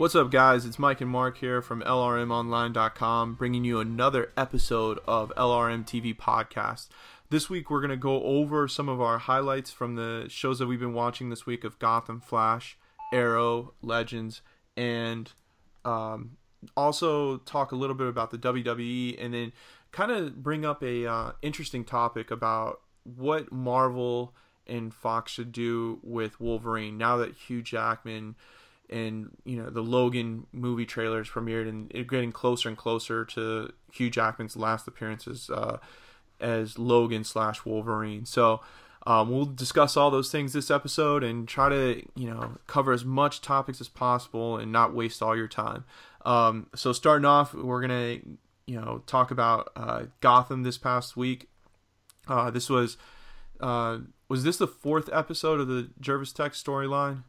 What's up, guys? It's Mike and Mark here from LRMOnline.com, bringing you another episode of LRM TV Podcast. This week, we're going to go over some of our highlights from the shows that we've been watching this week of Gotham, Flash, Arrow, Legends, and um, also talk a little bit about the WWE, and then kind of bring up a uh, interesting topic about what Marvel and Fox should do with Wolverine now that Hugh Jackman and you know the Logan movie trailers premiered and getting closer and closer to Hugh Jackman's last appearances uh, as Logan slash Wolverine. So um, we'll discuss all those things this episode and try to you know cover as much topics as possible and not waste all your time. Um, so starting off, we're gonna you know talk about uh, Gotham this past week. Uh, this was uh, was this the fourth episode of the Jervis Tetch storyline?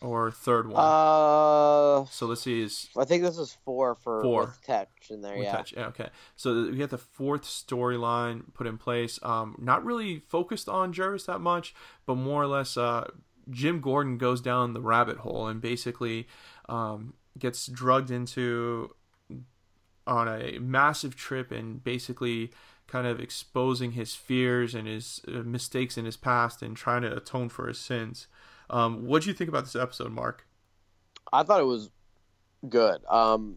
Or third one? Uh, so let's see. Is I think this is four for Four. Tetch in there. yeah. touch. Yeah, okay. So we got the fourth storyline put in place. Um, not really focused on Jervis that much, but more or less, uh, Jim Gordon goes down the rabbit hole and basically um, gets drugged into on a massive trip and basically kind of exposing his fears and his uh, mistakes in his past and trying to atone for his sins. Um, what do you think about this episode, Mark? I thought it was good. Um,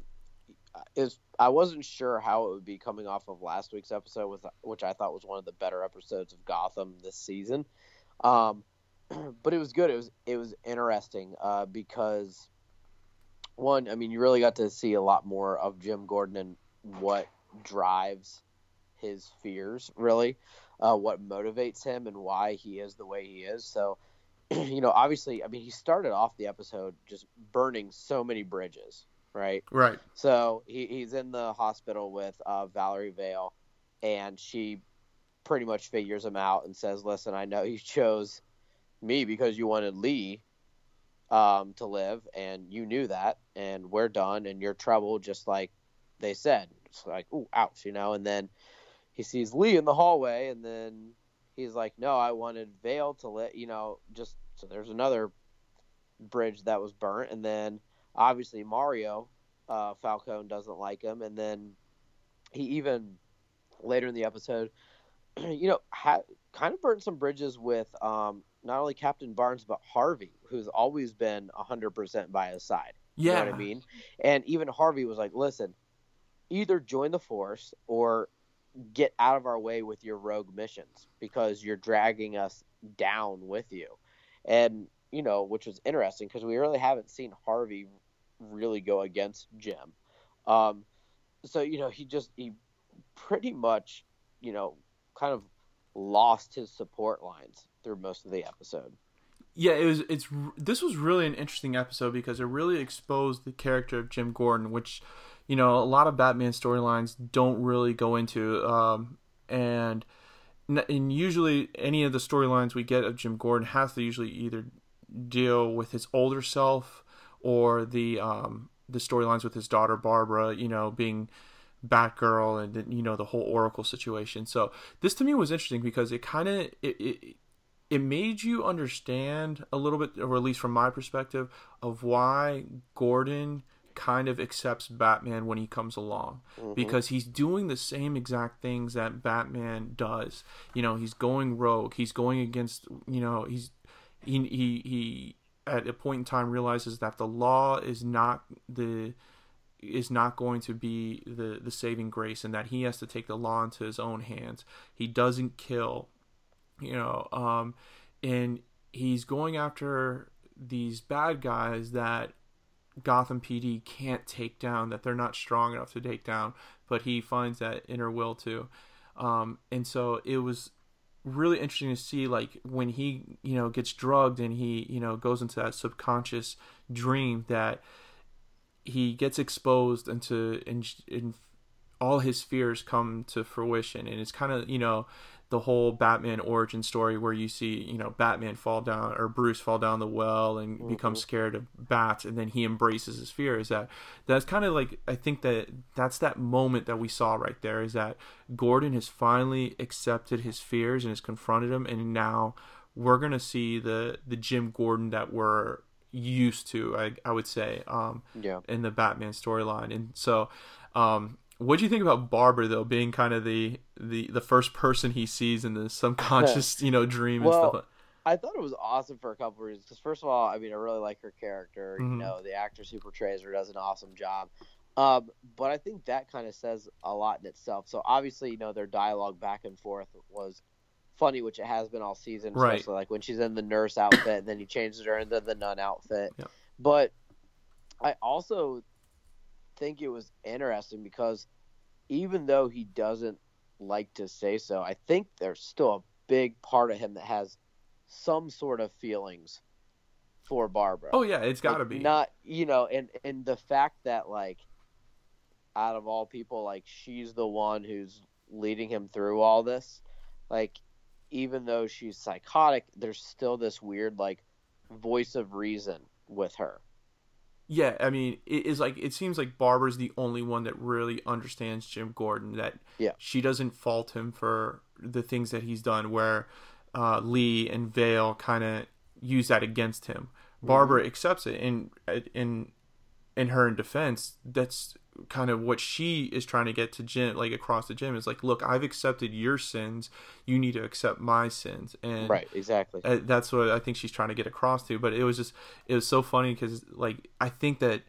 is I wasn't sure how it would be coming off of last week's episode, with which I thought was one of the better episodes of Gotham this season. Um, but it was good. It was it was interesting uh, because one, I mean, you really got to see a lot more of Jim Gordon and what drives his fears, really, uh, what motivates him, and why he is the way he is. So you know, obviously, I mean, he started off the episode just burning so many bridges, right? Right. So he, he's in the hospital with uh, Valerie Vale, and she pretty much figures him out and says, "Listen, I know you chose me because you wanted Lee um, to live, and you knew that, and we're done, and you're trouble, just like they said." It's like, "Ooh, ouch," you know. And then he sees Lee in the hallway, and then he's like, "No, I wanted Vale to let you know." Just so there's another bridge that was burnt, and then obviously Mario uh, Falcone doesn't like him, and then he even later in the episode, you know, ha- kind of burnt some bridges with um, not only Captain Barnes but Harvey, who's always been hundred percent by his side. You Yeah. know what I mean? And even Harvey was like, "Listen, either join the force or get out of our way with your rogue missions because you're dragging us down with you." And you know, which was interesting because we really haven't seen Harvey really go against Jim. Um, so you know, he just he pretty much you know kind of lost his support lines through most of the episode. Yeah, it was. It's this was really an interesting episode because it really exposed the character of Jim Gordon, which you know a lot of Batman storylines don't really go into, um, and and usually any of the storylines we get of Jim Gordon has to usually either deal with his older self or the um, the storylines with his daughter Barbara, you know, being Batgirl and you know the whole Oracle situation. So this to me was interesting because it kind of it, it it made you understand a little bit, or at least from my perspective, of why Gordon kind of accepts Batman when he comes along because he's doing the same exact things that Batman does. You know, he's going rogue. He's going against. You know, he's he he he at a point in time realizes that the law is not the is not going to be the the saving grace and that he has to take the law into his own hands. He doesn't kill, you know, um, and he's going after these bad guys that Gotham PD can't take down, that they're not strong enough to take down, but he finds that inner will to. Um, and so it was really interesting to see like when he you know gets drugged and he you know goes into that subconscious dream that he gets exposed into and, and all his fears come to fruition and it's kind of you know the whole Batman origin story where you see, you know, Batman fall down or Bruce fall down the well and mm-hmm. become scared of bats and then he embraces his fear is that that's kind of like I think that that's that moment that we saw right there is that Gordon has finally accepted his fears and has confronted them and now we're going to see the the Jim Gordon that we're used to I, I would say um yeah in the Batman storyline and so um what do you think about Barbara though, being kind of the the the first person he sees in the subconscious, you know, dream well, and stuff? I thought it was awesome for a couple reasons. Because first of all, I mean, I really like her character. Mhm. You know, the actress who portrays her does an awesome job. Um, but I think that kind of says a lot in itself. So obviously, you know, their dialogue back and forth was funny, which it has been all season. Right. Especially like when she's in the nurse outfit, and then he changes her into the nun outfit. Yeah. But I also think it was interesting because even though he doesn't like to say so, I think there's still a big part of him that has some sort of feelings for Barbara. Oh yeah, it's got to Like, be. not you know, and and the fact that like out of all people, like she's the one who's leading him through all this, like even though she's psychotic, there's still this weird like voice of reason with her. Yeah, I mean, it is like it seems like Barbara's the only one that really understands Jim Gordon. That Yeah. she doesn't fault him for the things that he's done. Where uh, Lee and Vale kind of use that against him. Barbara accepts it, and in in her defense, that's kind of what she is trying to get to Jim, like across the gym is like, look, I've accepted your sins, you need to accept my sins, and Right, exactly. that's what I think she's trying to get across to. But it was just it was so funny because like I think that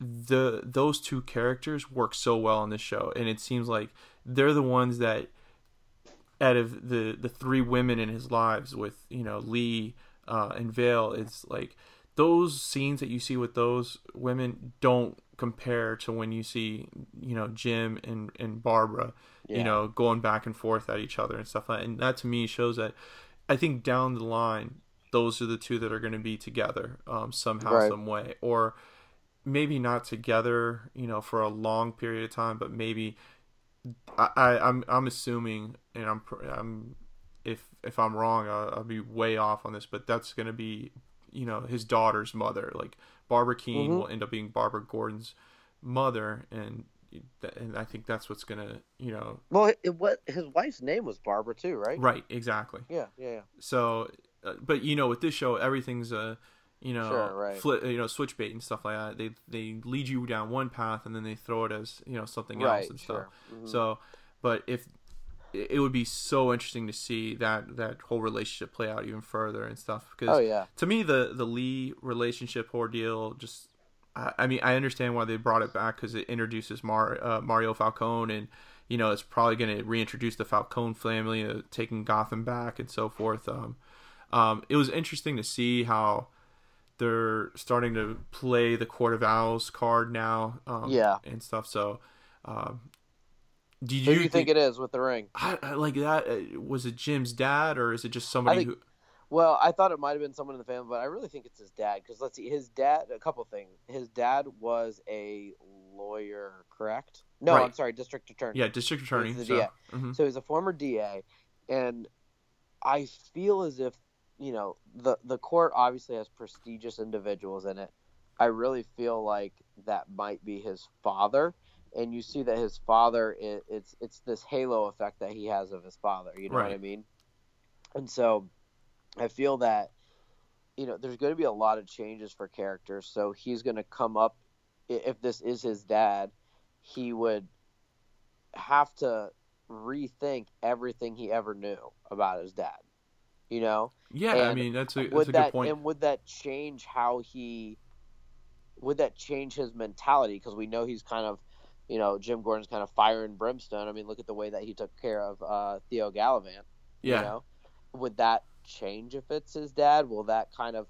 the those two characters work so well on this show, and it seems like they're the ones that out of the the three women in his lives with you know Lee uh, and Vale, it's like those scenes that you see with those women don't compare to when you see you know Jim and and Barbara Yeah. you know going back and forth at each other and stuff like that. and that to me shows that I think down the line those are the two that are going to be together um, somehow Right. some way or maybe not together you know for a long period of time but maybe I, I I'm I'm assuming and I'm I'm if if I'm wrong I'll, I'll be way off on this but that's going to be you know his daughter's mother like Barbara Kean Mhm. will end up being Barbara Gordon's mother and and I think that's what's going to you know Well, it, what his wife's name was Barbara too, right? right exactly Yeah, yeah, yeah. so uh, but you know with this show everything's a you know Sure, right. fli- you know switch bait and stuff like that they they lead you down one path and then they throw it as you know something Right, else and stuff sure. Mhm. so but if it would be so interesting to see that that whole relationship play out even further and stuff because Oh yeah. to me the the Lee relationship ordeal just I, I mean I understand why they brought it back because it introduces Mar, uh, Mario Falcone and you know it's probably going to reintroduce the Falcone family uh, taking Gotham back and so forth um, um, it was interesting to see how they're starting to play the Court of Owls card now um, Yeah. and stuff so um, did Who do you think it is with the ring? I, I like that uh, was it Jim's dad or is it just somebody think- who Well, I thought it might have been someone in the family, but I really think it's his dad. Because let's see, his dad. A couple things. His dad was a lawyer, correct? No, Right. I'm sorry, district attorney. yeah district attorney so, DA. mhm. So he's a former DA, and I feel as if you know the the court obviously has prestigious individuals in it. I really feel like that might be his father, and you see that his father is, it's it's this halo effect that he has of his father. You know what I Right. mean? And so I feel that you know there's going to be a lot of changes for characters. So he's going to come up if this is his dad, he would have to rethink everything he ever knew about his dad. You know, Yeah, I mean that's a that's a that good point. and would that change how he? Would that change his mentality? Because we know he's kind of, you know, Jim Gordon's kind of fire and brimstone. I mean, look at the way that he took care of uh, Theo Galavan. yeah, You know, would that change if it's his dad? Will that kind of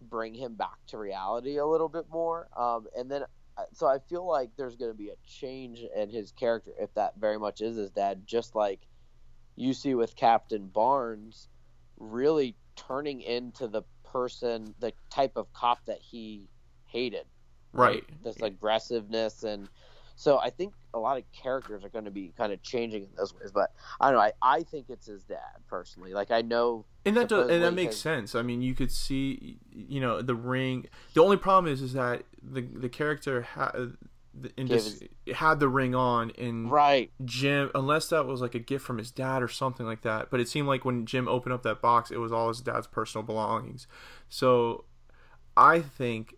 bring him back to reality a little bit more? Um, and then, uh, so I feel like there's going to be a change in his character if that very much is his dad, just like you see with Captain Barnes really turning into the person, the type of cop that he hated. Right. This aggressiveness and so I think a lot of characters are going to be kind of changing in those ways. But I don't know. I, I think it's his dad personally. Like I know, and that does, and that makes sense. I mean, you could see, you know, the ring. The only problem is, is that the the character had this, had the ring on, and right. Jim, unless that was like a gift from his dad or something like that. But it seemed like when Jim opened up that box, it was all his dad's personal belongings. So I think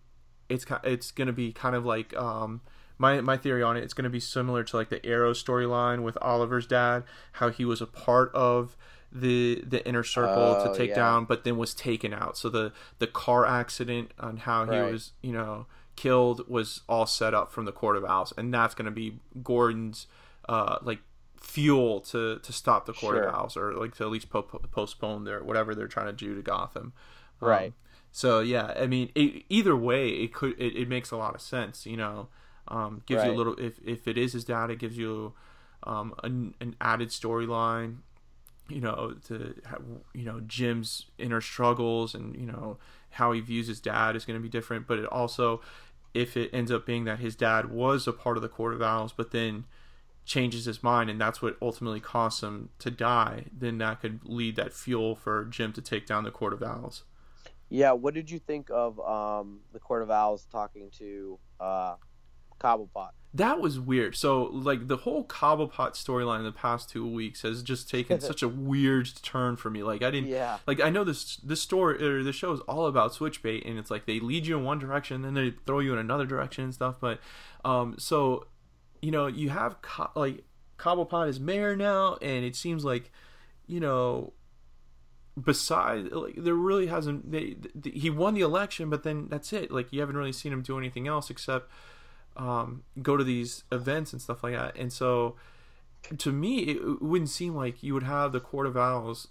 it's it's gonna be kind of like um, my my theory on it. It's gonna be similar to like the Arrow storyline with Oliver's dad, how he was a part of the the inner circle Oh, to take yeah. down, but then was taken out. So the the car accident on how he Right. was you know killed was all set up from the Court of Owls, and that's gonna be Gordon's uh, like fuel to to stop the Court Sure. of Owls or like to at least po- postpone their whatever they're trying to do to Gotham. Um, Right. so yeah, I mean, it, either way, it could it, it makes a lot of sense. You know, um, gives you a little if if it is his dad, it gives you um, an, an added storyline. You know, to have, you know Jim's inner struggles and you know how he views his dad is going to be different. But it also, if it ends up being that his dad was a part of the Court of Owls, but then changes his mind and that's what ultimately costs him to die, then that could lead that fuel for Jim to take down the Court of Owls. Yeah. What did you think of um, the Court of Owls talking to uh, Cobblepot? That was weird. So, like the whole Cobblepot storyline in the past two weeks has just taken such a weird turn for me. Like I didn't, Yeah. like I know this this story or the show is all about switchbait, and it's like they lead you in one direction, then they throw you in another direction and stuff. But, um, so, you know, you have Co- like Cobblepot is mayor now, and it seems like, you know, besides like there really hasn't they th- he won the election but then that's it like you haven't really seen him do anything else except um, go to these events and stuff like that and so to me it, wouldn't seem like you would have the court of owls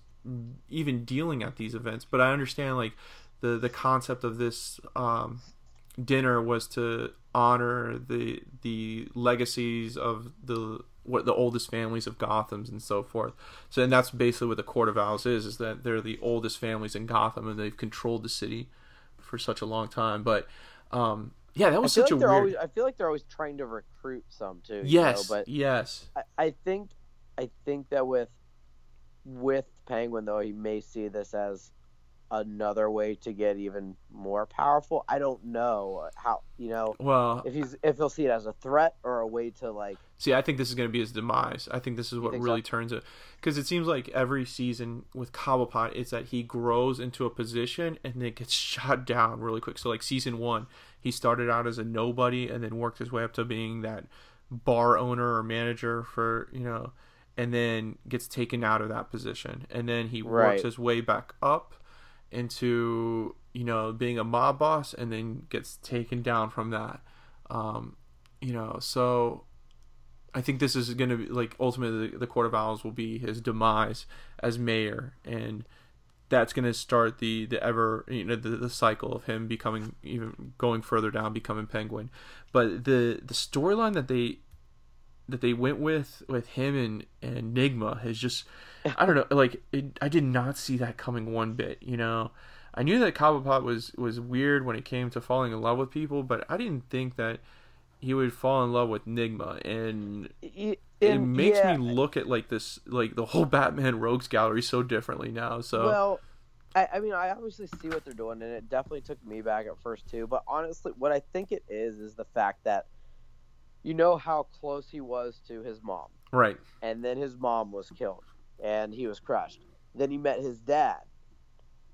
even dealing at these events but i understand like the the concept of this um, dinner was to honor the the legacies of the what the oldest families of Gotham's and so forth. So and that's basically what the Court of Owls is is that they're the oldest families in Gotham and they've controlled the city for such a long time. But um yeah, that was such like a weird always. I feel like they're always trying to recruit some too. Yes, know, but yes. I, I think I think that with with Penguin though he may see this as another way to get even more powerful. I don't know how you know Well, if he's if he'll see it as a threat or a way to like See, I think this is going to be his demise. I think this is what really so? turns it because it seems like every season with Cobblepot, it's that he grows into a position and then gets shot down really quick. So, like season one, he started out as a nobody and then worked his way up to being that bar owner or manager for you know, and then gets taken out of that position, and then he Right. works his way back up into you know being a mob boss, and then gets taken down from that. Um, you know, so I think this is going to be like ultimately the, the Court of Owls will be his demise as mayor, and that's going to start the the ever you know the, the cycle of him becoming even going further down, becoming Penguin. But the the storyline that they that they went with with him and and Enigma has just I don't know like it, I did not see that coming one bit. You know, I knew that Cobblepot was was weird when it came to falling in love with people, but I didn't think that he would fall in love with Enigma and it, it makes me look at like this like the whole Batman Rogues gallery so differently now. So Well, I, I mean, I obviously see what they're doing, and it definitely took me back at first too. But honestly, what I think it is is the fact that you know how close he was to his mom, right, and then his mom was killed, and he was crushed. Then he met his dad,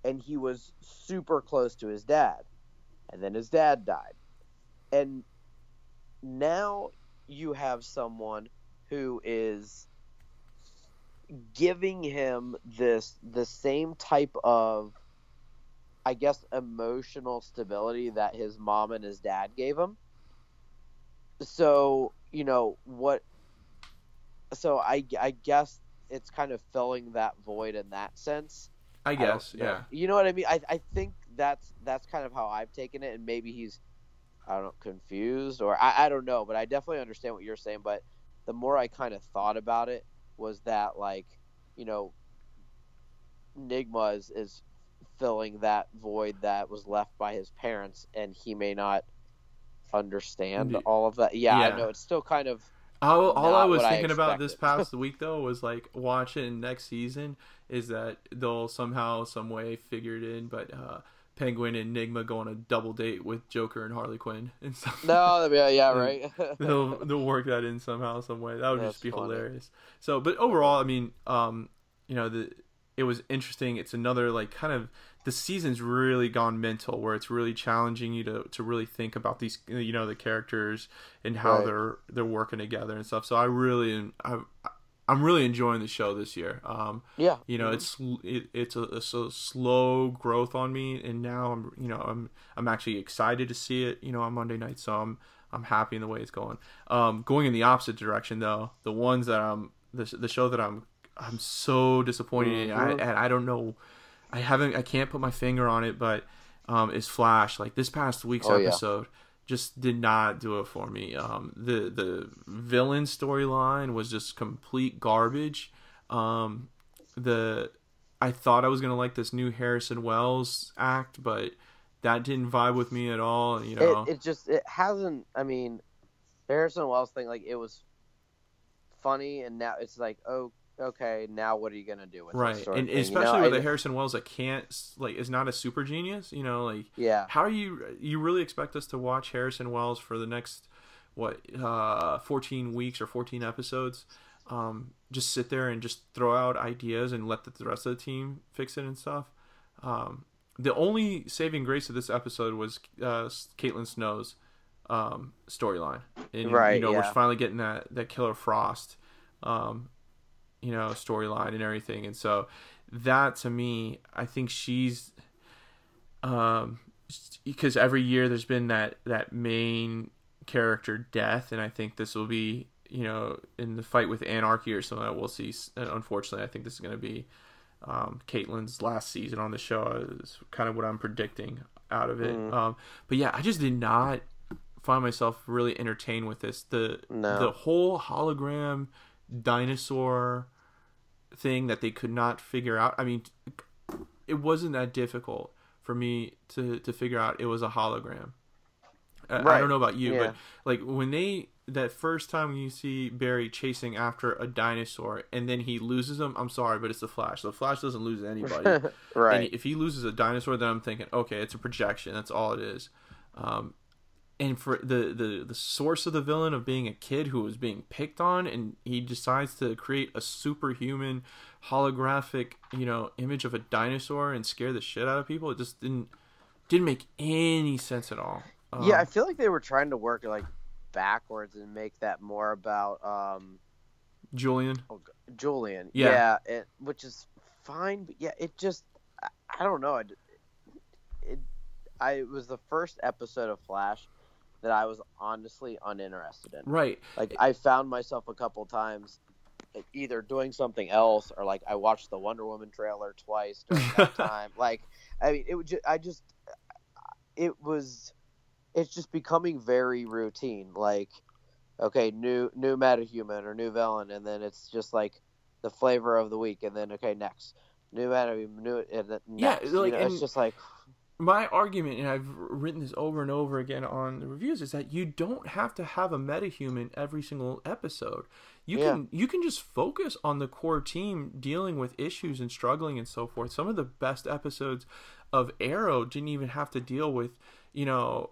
and he was super close to his dad, and then his dad died, and now you have someone who is giving him this the same type of I guess emotional stability that his mom and his dad gave him. So, you know, what so I I guess it's kind of filling that void in that sense. I guess, I yeah. You know what I mean? I I think that's that's kind of how I've taken it, and maybe he's I don't know confused or I, I don't know, but I definitely understand what you're saying. But the more I kind of thought about it, was that like you know, Nigma is, is filling that void that was left by his parents, and he may not understand all of that. Yeah, Yeah. I know it's still kind of All, all I was what I thinking about this past week though was like watching next season is that they'll somehow some way figure it in, but uh, Penguin and Enigma go on a double date with Joker and Harley Quinn and stuff. no, yeah, yeah, right. they'll they'll work that in somehow some way. That would That's just be funny. hilarious. So, but overall, I mean, um, you know, the it was interesting. It's another like kind of the season's really gone mental where it's really challenging you to to really think about these you know the characters and how Right. they're they're working together and stuff. So I really I'm I'm really enjoying the show this year. Um, yeah, you know it's it, it's a, it's a slow growth on me and now i'm you know i'm i'm actually excited to see it you know on monday night so i'm i'm happy in the way it's going um going in the opposite direction though the ones that i'm the, the show that i'm i'm so disappointed in I, Mhm. and i don't know i haven't i can't put my finger on it but um is flash like this past week's Oh, yeah. episode just did not do it for me um the the villain storyline was just complete garbage um the I thought I was gonna like this new Harrison Wells act, but that didn't vibe with me at all. You know, it, it just it hasn't. I mean, Harrison Wells thing, like it was funny, and now it's like, oh, okay, now what are you gonna do with right? And thing, you especially know? with I- a Harrison Wells that can't like is not a super genius. You know, like yeah, how are you you really expect us to watch Harrison Wells for the next what uh 14 weeks or 14 episodes? Um, just sit there and just throw out ideas and let the, the rest of the team fix it and stuff. Um, the only saving grace of this episode was uh, Caitlin Snow's um, storyline, and right, you know we're finally getting that that Killer Frost, um, you know, storyline and everything, and so that to me, I think she's, um, because every year there's been that that main character death, and I think this will be, you know, in the fight with Anarchy or something that we'll see. And unfortunately, I think this is going to be um, Caitlin's last season on the show. Is kind of what I'm predicting out of it. Mm. Um, but yeah, I just did not find myself really entertained with this. The No. the whole hologram dinosaur thing that they could not figure out. I mean, it wasn't that difficult for me to to figure out it was a hologram. I, I don't know about you, Yeah. but like when they that first time you see Barry chasing after a dinosaur and then he loses him, I'm sorry, but it's the Flash. The Flash doesn't lose anybody. right. And if he loses a dinosaur, then I'm thinking, okay, it's a projection. That's all it is. Um, and for the, the the source of the villain of being a kid who was being picked on, and he decides to create a superhuman holographic, you know, image of a dinosaur and scare the shit out of people. It just didn't didn't make any sense at all. Um, yeah, I feel like they were trying to work like backwards and make that more about um Julian. Julian. Yeah. Yeah, it, which is fine, but yeah, it just I, I don't know. It, it I it was the first episode of Flash that I was honestly uninterested in. Right. Like I found myself a couple times either doing something else or like I watched the Wonder Woman trailer twice during that time. Like I mean, it would just I just it was it's just becoming very routine. Like okay, new new metahuman or new villain, and then it's just like the flavor of the week, and then okay, next new metahuman, new and then Yeah, like, you know, it's just like my argument, and I've written this over and over again on the reviews, is that you don't have to have a metahuman every single episode. You Yeah. can you can just focus on the core team dealing with issues and struggling and so forth. Some of the best episodes of Arrow didn't even have to deal with, you know,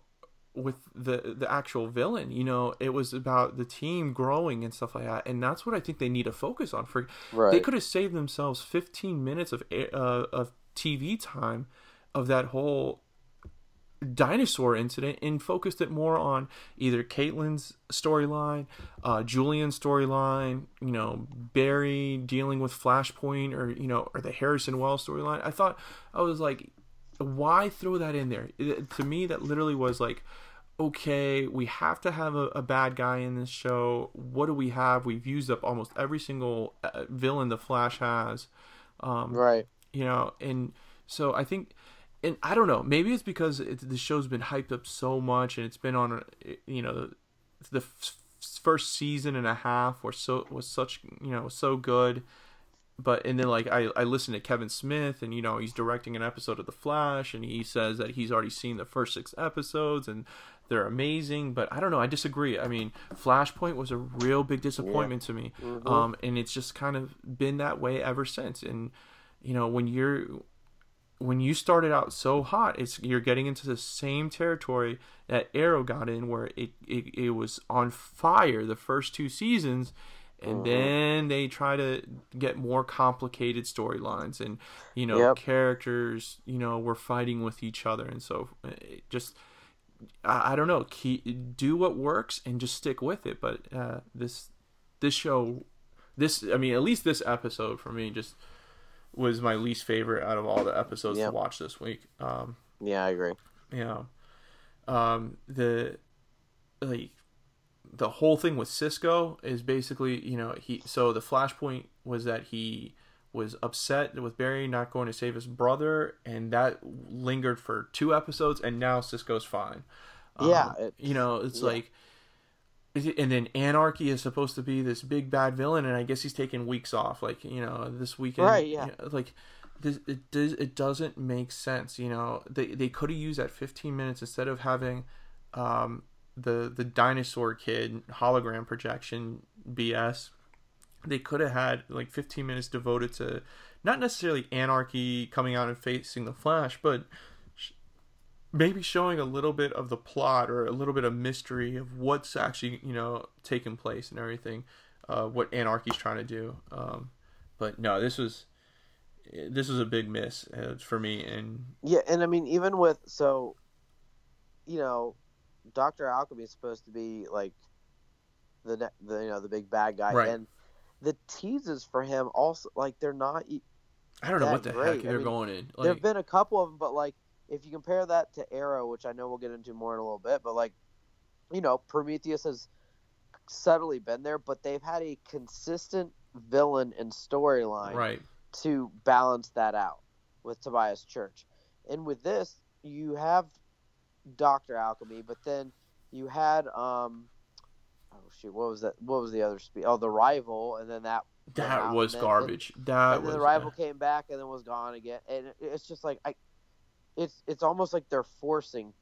with the the actual villain. You know, it was about the team growing and stuff like that. And that's what I think they need to focus on. For right. they could have saved themselves 15 minutes of uh, of TV time of that whole dinosaur incident and focused it more on either Caitlin's storyline, uh, Julian's storyline, you know, Barry dealing with Flashpoint or, you know, or the Harrison Wells storyline. I thought, I was like, why throw that in there? It- to me, that literally was like, okay, we have to have a, a bad guy in this show. What do we have? We've used up almost every single uh, villain the Flash has. Um, right. you know, and so I think, and I don't know, maybe it's because it, the show's been hyped up so much and it's been on, you know, the f- first season and a half was so was such you know so good. But and then like I, I listened to Kevin Smith and you know he's directing an episode of The Flash and he says that he's already seen the first six episodes and they're amazing. But I don't know I disagree. I mean Flashpoint was a real big disappointment yeah. to me. Mm-hmm. um and it's just kind of been that way ever since. And you know when you're when you started out so hot it's you're getting into the same territory that Arrow got in where it it, it was on fire the first two seasons and mm-hmm. then they try to get more complicated storylines and you know yep. characters you know were fighting with each other and so uh, just I, I, don't know keep, do what works and just stick with it but uh, this this show this I mean at least this episode for me just was my least favorite out of all the episodes yep. to watch this week um, yeah I agree yeah um, the like the whole thing with Cisco is basically, you know, he so the flashpoint was that he was upset with Barry not going to save his brother, and that lingered for two episodes, and now Cisco's fine. Yeah, um, you know, it's yeah. like, and then Anarchy is supposed to be this big bad villain, and I guess he's taking weeks off, like you know, this weekend, right? Yeah, you know, like. This, it does it doesn't make sense you know they they could have used that 15 minutes instead of having um the the dinosaur kid hologram projection BS. They could have had like 15 minutes devoted to not necessarily anarchy coming out and facing the Flash, but maybe showing a little bit of the plot or a little bit of mystery of what's actually you know taking place and everything, uh, what anarchy's trying to do. Um, but no, this was this was a big miss uh, for me and yeah and i mean even with so you know Doctor Alchemy is supposed to be like the the you know the big bad guy, right. and the teases for him also like they're not. I don't know what the great. heck they're I mean, going in. Like... There've been a couple of them, but like if you compare that to Arrow, which I know we'll get into more in a little bit, but like you know Prometheus has subtly been there, but they've had a consistent villain and storyline right. to balance that out with Tobias Church. And with this, you have Doctor Alchemy, but then you had um oh shoot, what was that? What was the other speed? Oh, the rival, and then that that was garbage. And, that and was the rival came back and then was gone again, and it's just like I, it's it's almost like they're forcing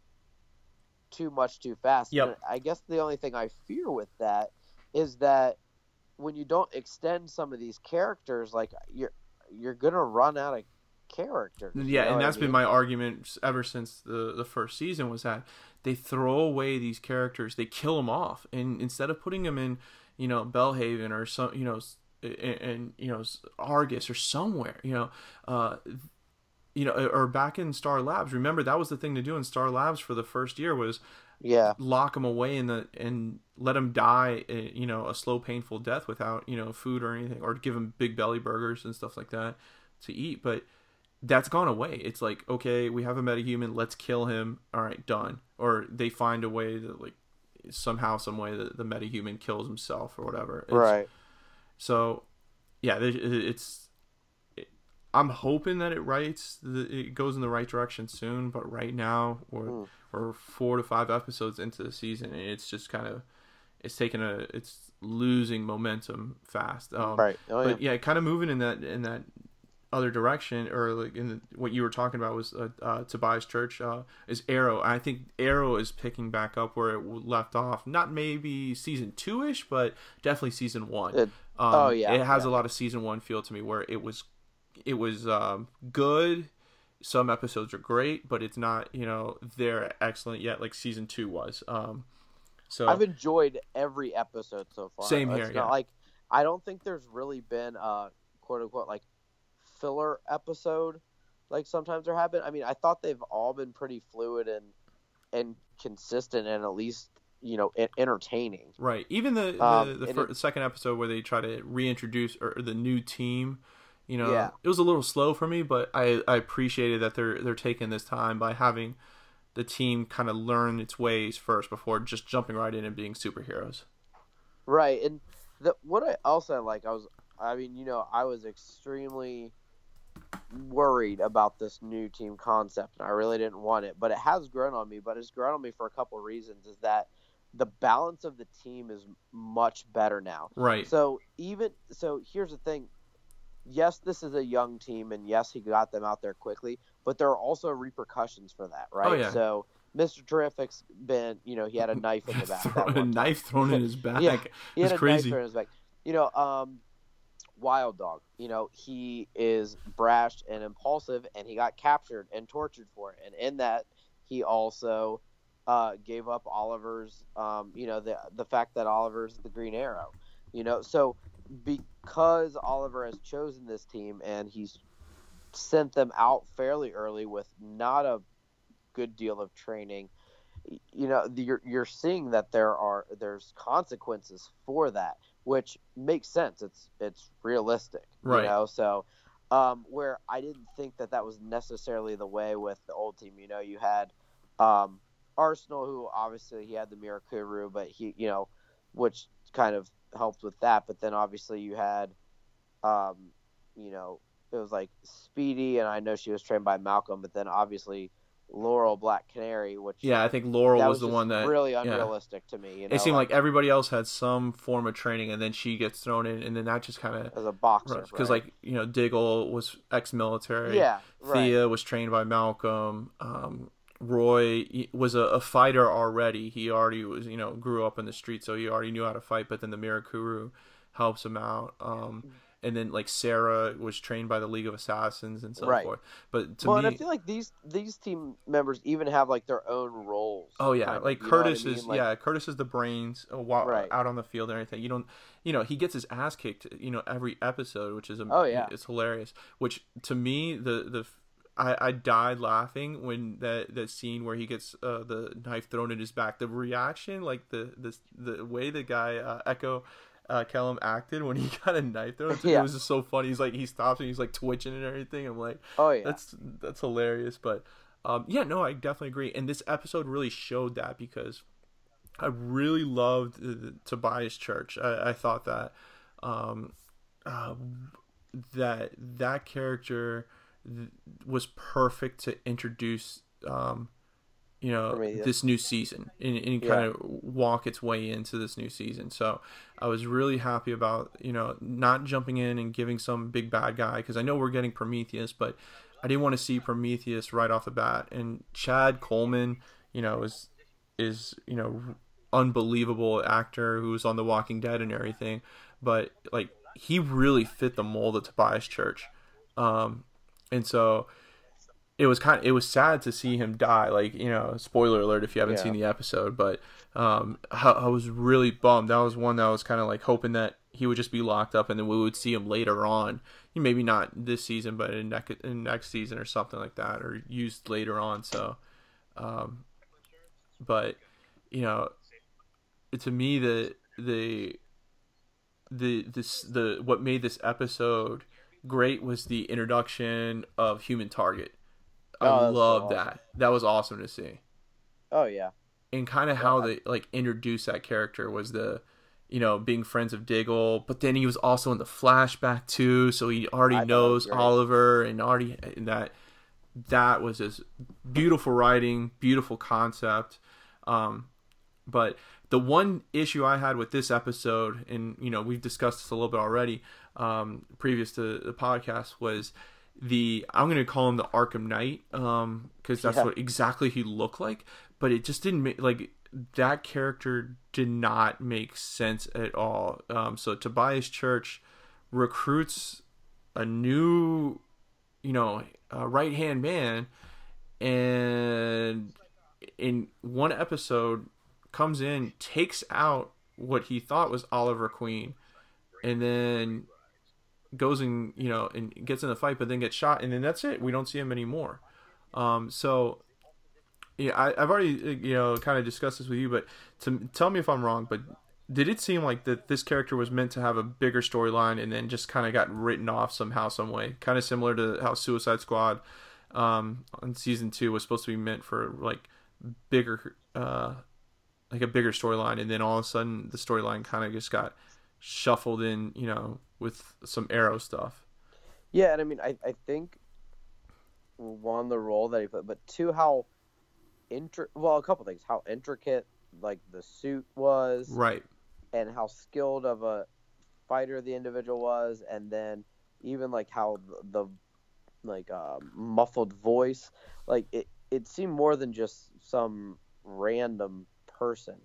too much too fast. Yep. I guess the only thing I fear with that is that when you don't extend some of these characters, like you're you're gonna run out of characters. Yeah, and that's I mean? been my argument ever since the the first season was that they throw away these characters, they kill them off, and instead of putting them in, you know, Bellhaven or some, you know, and you know Argus or somewhere, you know, uh, you know, or back in Star Labs. Remember that was the thing to do in Star Labs for the first year was yeah lock them away in the and let them die eh, you know a slow painful death without you know food or anything or give them big belly burgers and stuff like that to eat but that's gone away. It's like, okay, we have a metahuman, let's kill him. All right, done. Or they find a way that like somehow, some way that the metahuman kills himself or whatever. It's, right. So, yeah, it's. I'm hoping that it writes, it goes in the right direction soon. But right now, we're mm. we're four to five episodes into the season, and it's just kind of, it's taking a, it's losing momentum fast. Um, right. Oh, but yeah, kind of moving in that in that other direction, or like in the, what you were talking about was uh, uh, Tobias Church uh, is Arrow. I think Arrow is picking back up where it left off. Not maybe season two ish, but definitely season one. It, um, oh yeah, it has yeah. a lot of season one feel to me, where it was it was um, good. Some episodes are great, but it's not you know they're excellent yet, like season two was. Um, so I've enjoyed every episode so far. Same here. yeah. Like I don't think there's really been a quote unquote like filler episode like sometimes there have been. I mean, I thought they've all been pretty fluid and and consistent and at least you know entertaining. Right. Even the the, um, the first, it, second episode where they try to reintroduce or, the new team. You know, yeah. it was a little slow for me, but I, I appreciated that they're they're taking this time by having the team kind of learn its ways first before just jumping right in and being superheroes. Right, and the, what I also like, I was, I mean, you know, I was extremely worried about this new team concept, and I really didn't want it. But it has grown on me. But it's grown on me for a couple of reasons. Is that the balance of the team is much better now. Right. So even so, here's the thing. Yes, this is a young team, and yes, he got them out there quickly. But there are also repercussions for that, right? Oh, yeah. So Mr. Terrific's been, you know, he had a knife in the back. that a knife thrown in his back. Yeah, he It's had a crazy. knife thrown in his back. You know, um, Wild Dog. You know, he is brash and impulsive, and he got captured and tortured for it. And in that, he also uh, gave up Oliver's. Um, you know, the the fact that Oliver's the Green Arrow. You know, so because Oliver has chosen this team and he's sent them out fairly early with not a good deal of training you know you're you're seeing that there are there's consequences for that which makes sense it's it's realistic Right. you know so um where i didn't think that that was necessarily the way with the old team you know you had um arsenal who obviously he had the mirakuru but he you know which kind of helped with that but then obviously you had um you know it was like speedy and i know she was trained by malcolm but then obviously laurel black canary which Yeah, I think Laurel that was, the one that really yeah. unrealistic to me. You know, It seemed like everybody else had some form of training, and then she gets thrown in, and then that just kind of as a boxer, because right? like you know Diggle was ex-military. yeah, right. Thea was trained by Malcolm. Um, Roy was a, a fighter already. He already was, you know, grew up in the street, so he already knew how to fight. But then the Mirakuru helps him out. Um, and then like Sara was trained by the League of Assassins and so Right. forth. But to me well, me, and I feel like these these team members even have like their own roles. Oh yeah, kind of, like I Curtis is mean? Like, yeah, Curtis is the brains uh, wa- Right. out on the field and everything. You don't, you know, he gets his ass kicked, you know, every episode, which is am- Oh, yeah. it's hilarious. Which to me, the the I, I died laughing when that that scene where he gets uh, the knife thrown in his back. The reaction, like the the the way the guy uh, Echo. Uh, Kellum acted when he got a knife thrown. Yeah. It was just so funny. He's like he stops and he's like twitching and everything. I'm like, Oh yeah, that's that's hilarious. But um, yeah, no, I definitely agree. And this episode really showed that because I really loved the, the Tobias Church. I, I thought that um, uh, that that character th- was perfect to introduce. Um, you know this new season and, and Yeah. kind of walk its way into this new season so i was really happy about you know not jumping in and giving some big bad guy because i know we're getting prometheus but i didn't want to see prometheus right off the bat and chad coleman you know is is you know unbelievable actor who's on the walking dead and everything but like he really fit the mold of tobias church um and so it was kind of it was sad to see him die like you know spoiler alert if you haven't Yeah. seen the episode but um I, I was really bummed that was one that I was kind of like hoping that he would just be locked up and then we would see him later on maybe not this season but in next in next season or something like that or used later on so um but you know to me the the the this the what made this episode great was the introduction of human target. I Oh, that's so love awesome. that. That was awesome to see. Oh yeah, and kind of how they like introduced that character was the you know being friends of diggle but then he was also in the flashback too so he already I thought it was knows oliver and already and that that was just beautiful writing beautiful concept. Um but the one issue I had with this episode, and you know we've discussed this a little bit already, um, previous to the podcast, was the I'm going to call him the Arkham Knight, um, because that's Yeah. what exactly he looked like. But it just didn't make like that character did not make sense at all. Um, so Tobias Church recruits a new, you know, uh, right hand man, and in one episode comes in, takes out what he thought was Oliver Queen, and then goes and you know and gets in the fight, but then gets shot, and then that's it. We don't see him anymore. Um, so yeah, I, I've already uh, you know kind of discussed this with you, but to tell me if I'm wrong, but did it seem like that this character was meant to have a bigger storyline and then just kind of got written off somehow, some way, kind of similar to how Suicide Squad um, on season two was supposed to be meant for like bigger, uh, like a bigger storyline, and then all of a sudden the storyline kind of just got shuffled in, you know, with some Arrow stuff. yeah, and I mean, I I think one the role that he put, but two how intri- well a couple things how intricate like the suit was, right, and how skilled of a fighter the individual was, and then even like how the, the like uh, muffled voice, like it it seemed more than just some random person.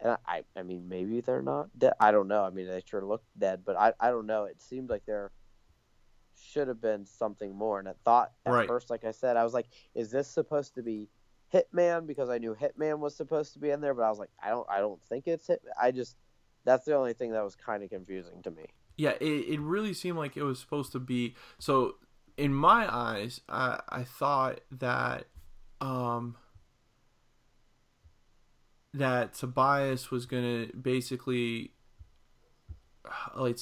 And I, I mean, maybe they're not dead. I don't know. I mean, they sure look dead, but I, I don't know. It seemed like there should have been something more. And I thought at Right. first, like I said, I was like, is this supposed to be Hitman? Because I knew Hitman was supposed to be in there, but I was like, I don't, I don't think it's Hitman. I just, that's the only thing that was kind of confusing to me. yeah. It, it really seemed like it was supposed to be. So in my eyes, I I thought that um that Tobias was gonna basically uh, like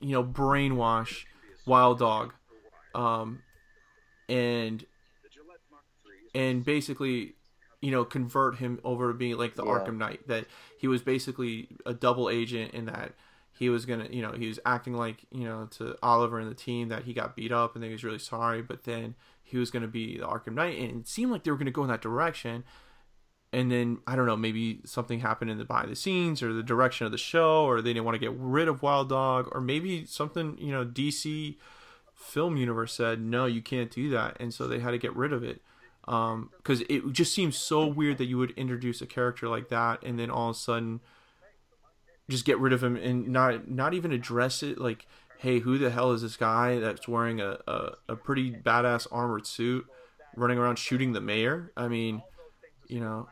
you know brainwash Wild Dog, um, and and basically you know convert him over to being like the Yeah. Arkham Knight. That he was basically a double agent in that he was gonna you know he was acting like you know to Oliver and the team that he got beat up and that he was really sorry, but then he was gonna be the Arkham Knight, and it seemed like they were gonna go in that direction and then I don't know, maybe something happened in the behind the scenes or the direction of the show, or they didn't want to get rid of Wild Dog, or maybe something you know DC film universe said no, you can't do that, and so they had to get rid of it um, because it just seems so weird that you would introduce a character like that and then all of a sudden just get rid of him and not not even address it like hey who the hell is this guy that's wearing a, a, a pretty badass armored suit running around shooting the mayor? I mean you know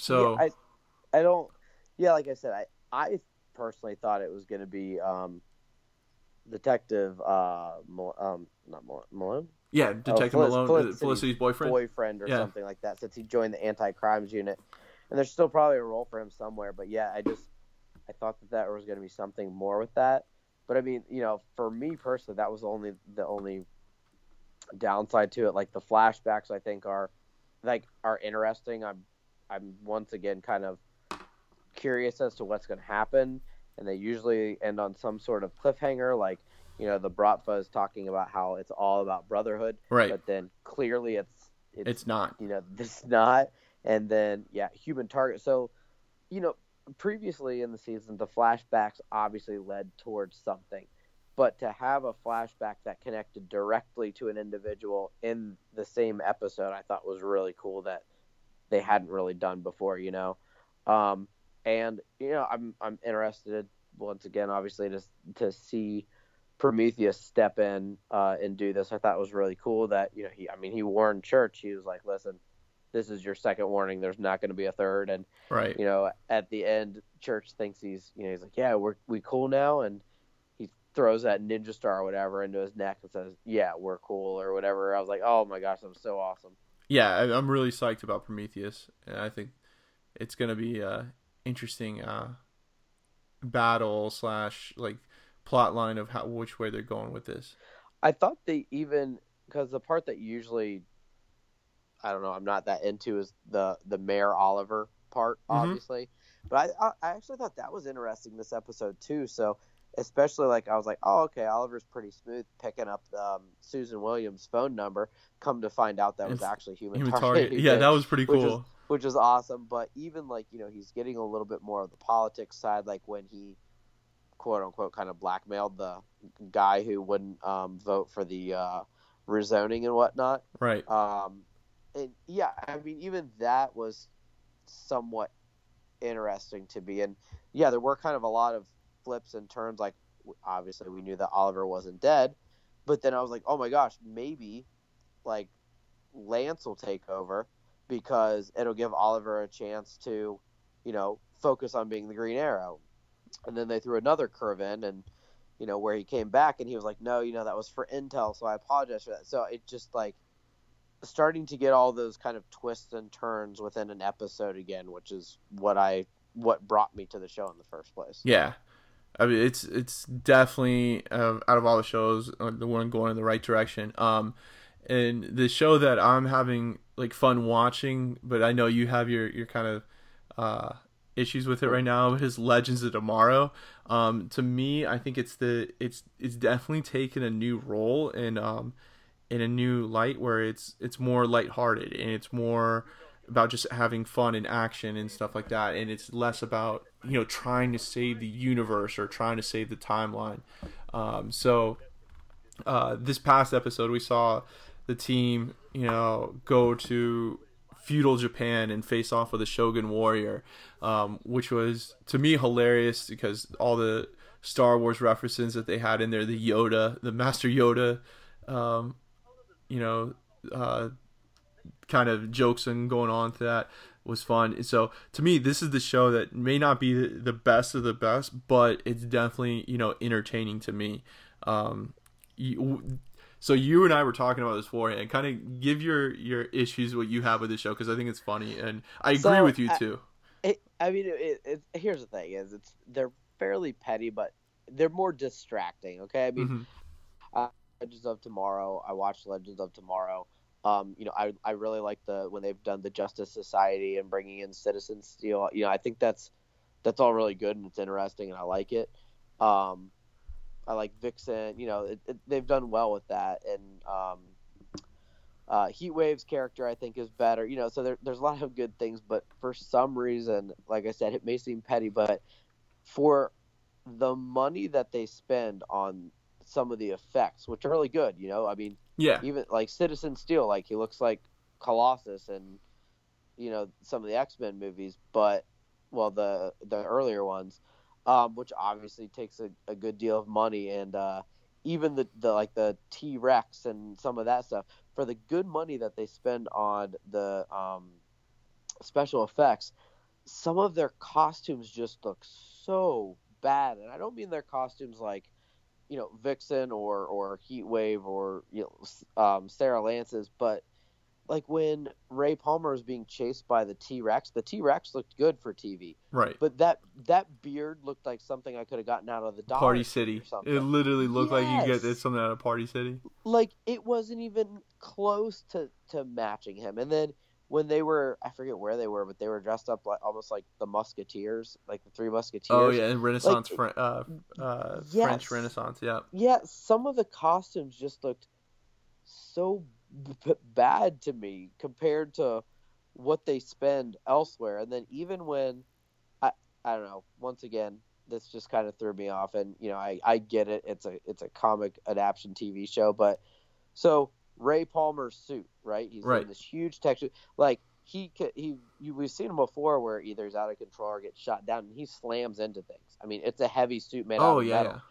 so Yeah, I, I don't. Yeah, like I said, I, I personally thought it was going to be um, Detective uh, Mal- um, not Mal- Malone, yeah detective Felic- malone Felicity's uh, felicity's boyfriend boyfriend or Yeah. something like that, since he joined the anti-crimes unit, and there's still probably a role for him somewhere. But yeah, I just I thought that there was going to be something more with that. But I mean, you know, for me personally, that was only the only downside to it. Like the flashbacks, I think are like are interesting. I'm I'm once again kind of curious as to what's going to happen, and they usually end on some sort of cliffhanger. Like you know, the Bratva is talking about how it's all about brotherhood, right but then clearly it's it's, it's not you know this not, and then yeah, human target. So you know, previously in the season, the flashbacks obviously led towards something. But to have a flashback that connected directly to an individual in the same episode, I thought was really cool that they hadn't really done before, you know. Um, and you know, I'm I'm interested once again, obviously, to to see Prometheus step in uh, and do this. I thought it was really cool that you know he, I mean, he warned Church. He was like, "Listen, this is your second warning. There's not going to be a third. And right you know, at the end, Church thinks he's you know he's like, "Yeah, we're we cool now," and he throws that ninja star or whatever into his neck and says, "Yeah, we're cool" or whatever. I was like, "Oh my gosh, that was so awesome." Yeah I, i'm really psyched about prometheus and i think it's gonna be a interesting uh battle slash like plot line of how which way they're going with this I thought they even because the part that usually I don't know I'm not that into is the the Mayor Oliver part Mhm. obviously, but I, I I actually thought that was interesting this episode too. So especially like I was like oh okay Oliver's pretty smooth picking up um, Susan Williams' phone number. Come to find out that was actually human, human target. target yeah that was pretty which cool is which is awesome. But even like you know he's getting a little bit more of the politics side, like when he quote unquote kind of blackmailed the guy who wouldn't um, vote for the uh, rezoning and whatnot. right Um, and yeah, I mean even that was somewhat interesting to be. And yeah, there were kind of a lot of flips and turns. Like obviously we knew that Oliver wasn't dead, but then I was like, oh my gosh, maybe like Lance will take over because it'll give Oliver a chance to, you know, focus on being the Green Arrow. And then they threw another curve in, and you know where he came back, and he was like, "No, you know that was for intel, so I apologize for that." So it just like starting to get all those kind of twists and turns within an episode again, which is what I what brought me to the show in the first place. Yeah, I mean it's it's definitely uh, out of all the shows uh, the one going in the right direction. Um, and the show that I'm having like fun watching, but I know you have your your kind of uh issues with it right now. His Legends of Tomorrow. Um, to me, I think it's the it's it's definitely taken a new role and um, in a new light where it's it's more lighthearted and it's more about just having fun and action and stuff like that and it's less about you know trying to save the universe or trying to save the timeline. Um, so uh, this past episode we saw the team you know go to feudal japan and face off with a shogun warrior um, which was to me hilarious because all the star wars references that they had in there the yoda the master yoda um, you know uh, kind of jokes and going on to that was fun. And So to me, this is the show that may not be the best of the best, but it's definitely you know entertaining to me. Um, you, so you and I were talking about this beforehand. Kind of give your your issues what you have with the show because I think it's funny and I agree So, with you I- too. It, I mean, it, it, here's the thing: is it's they're fairly petty, but they're more distracting. Okay, I mean, Mhm. Legends of Tomorrow. I watched Legends of Tomorrow. Um, you know, I I really like the when they've done the Justice Society and bringing in Citizen Steel. You know, I think that's that's all really good and it's interesting and I like it. Um, I like Vixen. You know, it, it, they've done well with that and um, uh, Heatwave's character I think is better. You know, so there, there's a lot of good things, but for some reason, like I said, it may seem petty, but for the money that they spend on some of the effects, which are really good, you know, I mean, Yeah, even like Citizen Steel, like he looks like Colossus and you know some of the X Men movies, but well the the earlier ones, um, which obviously takes a, a good deal of money and uh, even the, the like the T Rex and some of that stuff for the good money that they spend on the um, special effects, some of their costumes just look so bad, and I don't mean their costumes like you know Vixen or or Heatwave or you know um, Sara Lance's, but like when Ray Palmer was being chased by the T Rex, the T Rex looked good for TV, right. but that that beard looked like something I could have gotten out of the Dollar Party City. or something. It literally looked like you get Yes. something out of Party City. like it wasn't even close to to matching him. And then when they were, I forget where they were, but they were dressed up like almost like the Musketeers, like the Three Musketeers. Oh yeah, and Renaissance, Like, uh, uh, yes. French Renaissance. Yeah, yeah, some of the costumes just looked so b- bad to me compared to what they spend elsewhere. And then even when I I don't know, once again, this just kind of threw me off. And you know, I I get it. It's a it's a comic adaptation TV show, but so Ray Palmer's suit, right? He's Right. in this huge texture, like. He, he, you, we've seen him before where either he's out of control or gets shot down, and he slams into things. I mean, it's a heavy suit made out Oh of yeah, metal.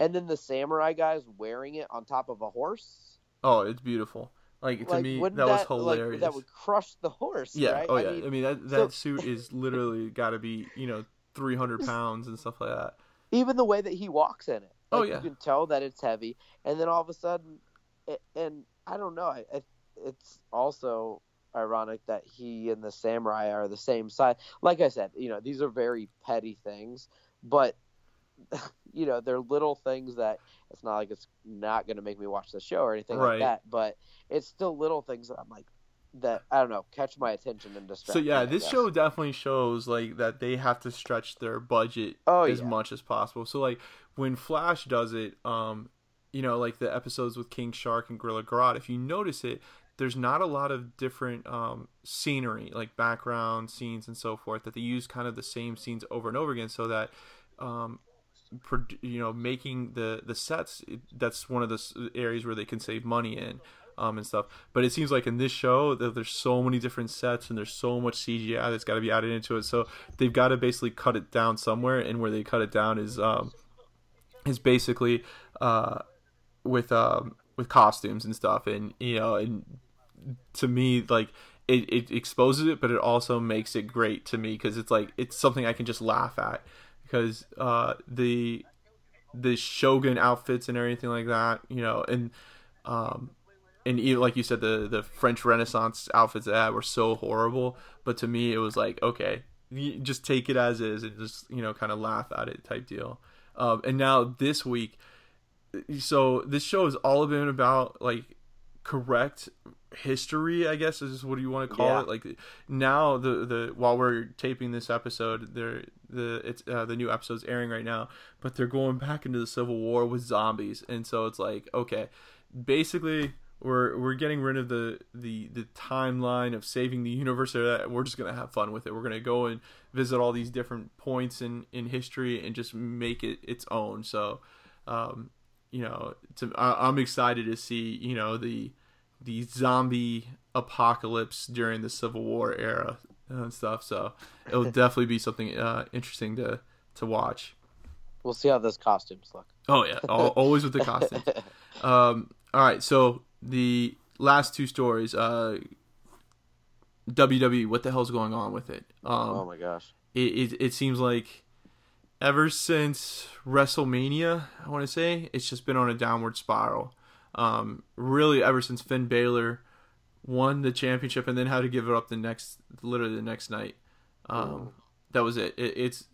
And then the samurai guy's wearing it on top of a horse. Oh, it's beautiful. Like to like, me, wouldn't that was like, hilarious. that would crush the horse. yeah. Right? Oh I yeah. mean, I mean that so- suit is literally got to be you know three hundred pounds and stuff like that. even the way that he walks in it. Oh, like, yeah. You can tell that it's heavy, and then all of a sudden, it, and I don't know. I, I, it's also ironic that he and the samurai are the same size. Like I said, you know, these are very petty things, but you know, they're little things that it's not like it's not going to make me watch the show or anything Right. like that. But it's still little things that I'm like that I don't know catch my attention and distract. So yeah, me, this show definitely shows like that they have to stretch their budget Oh, as yeah. much as possible. So like when Flash does it, um, you know, like the episodes with King Shark and Gorilla Grodd, if you notice it, there's not a lot of different um, scenery, like background scenes and so forth, that they use kind of the same scenes over and over again, so that um, you know making the the sets that's one of the areas where they can save money in um, and stuff. But it seems like in this show that there's so many different sets and there's so much cgi that's got to be added into it. So they've got to basically cut it down somewhere and where they cut it down is um, is basically uh, with um, with costumes and stuff. And you know and to me like it, it exposes it but it also makes it great to me because it's like it's something i can just laugh at. Because uh the the shogun outfits and everything like that you know and um and even like you said the the french renaissance outfits that were so horrible. But to me it was like okay just take it as is and just you know kind of laugh at it type deal. Um and now this week so this show has all been about like correct history, I guess is what do you want to call Yeah. it. Like now, the the while we're taping this episode, there the it's uh, the new episode's airing right now, but they're going back into the Civil War with zombies, and so it's like okay, basically we're we're getting rid of the the the timeline of saving the universe or that we're just gonna have fun with it we're gonna go and visit all these different points in in history and just make it its own so um you know to, I, i'm excited to see you know the the zombie apocalypse during the civil war era and stuff so it'll definitely be something uh interesting to to watch We'll see how those costumes look. Oh yeah, al- always with the costumes. um, all right, so the last two stories, uh, WWE, what the hell's going on with it? Um, oh my gosh. it, it it seems like ever since WrestleMania, I want to say it's just been on a downward spiral. Um, really, ever since Finn Balor won the championship and then had to give it up the next, literally the next night. Um, that was it. it. It's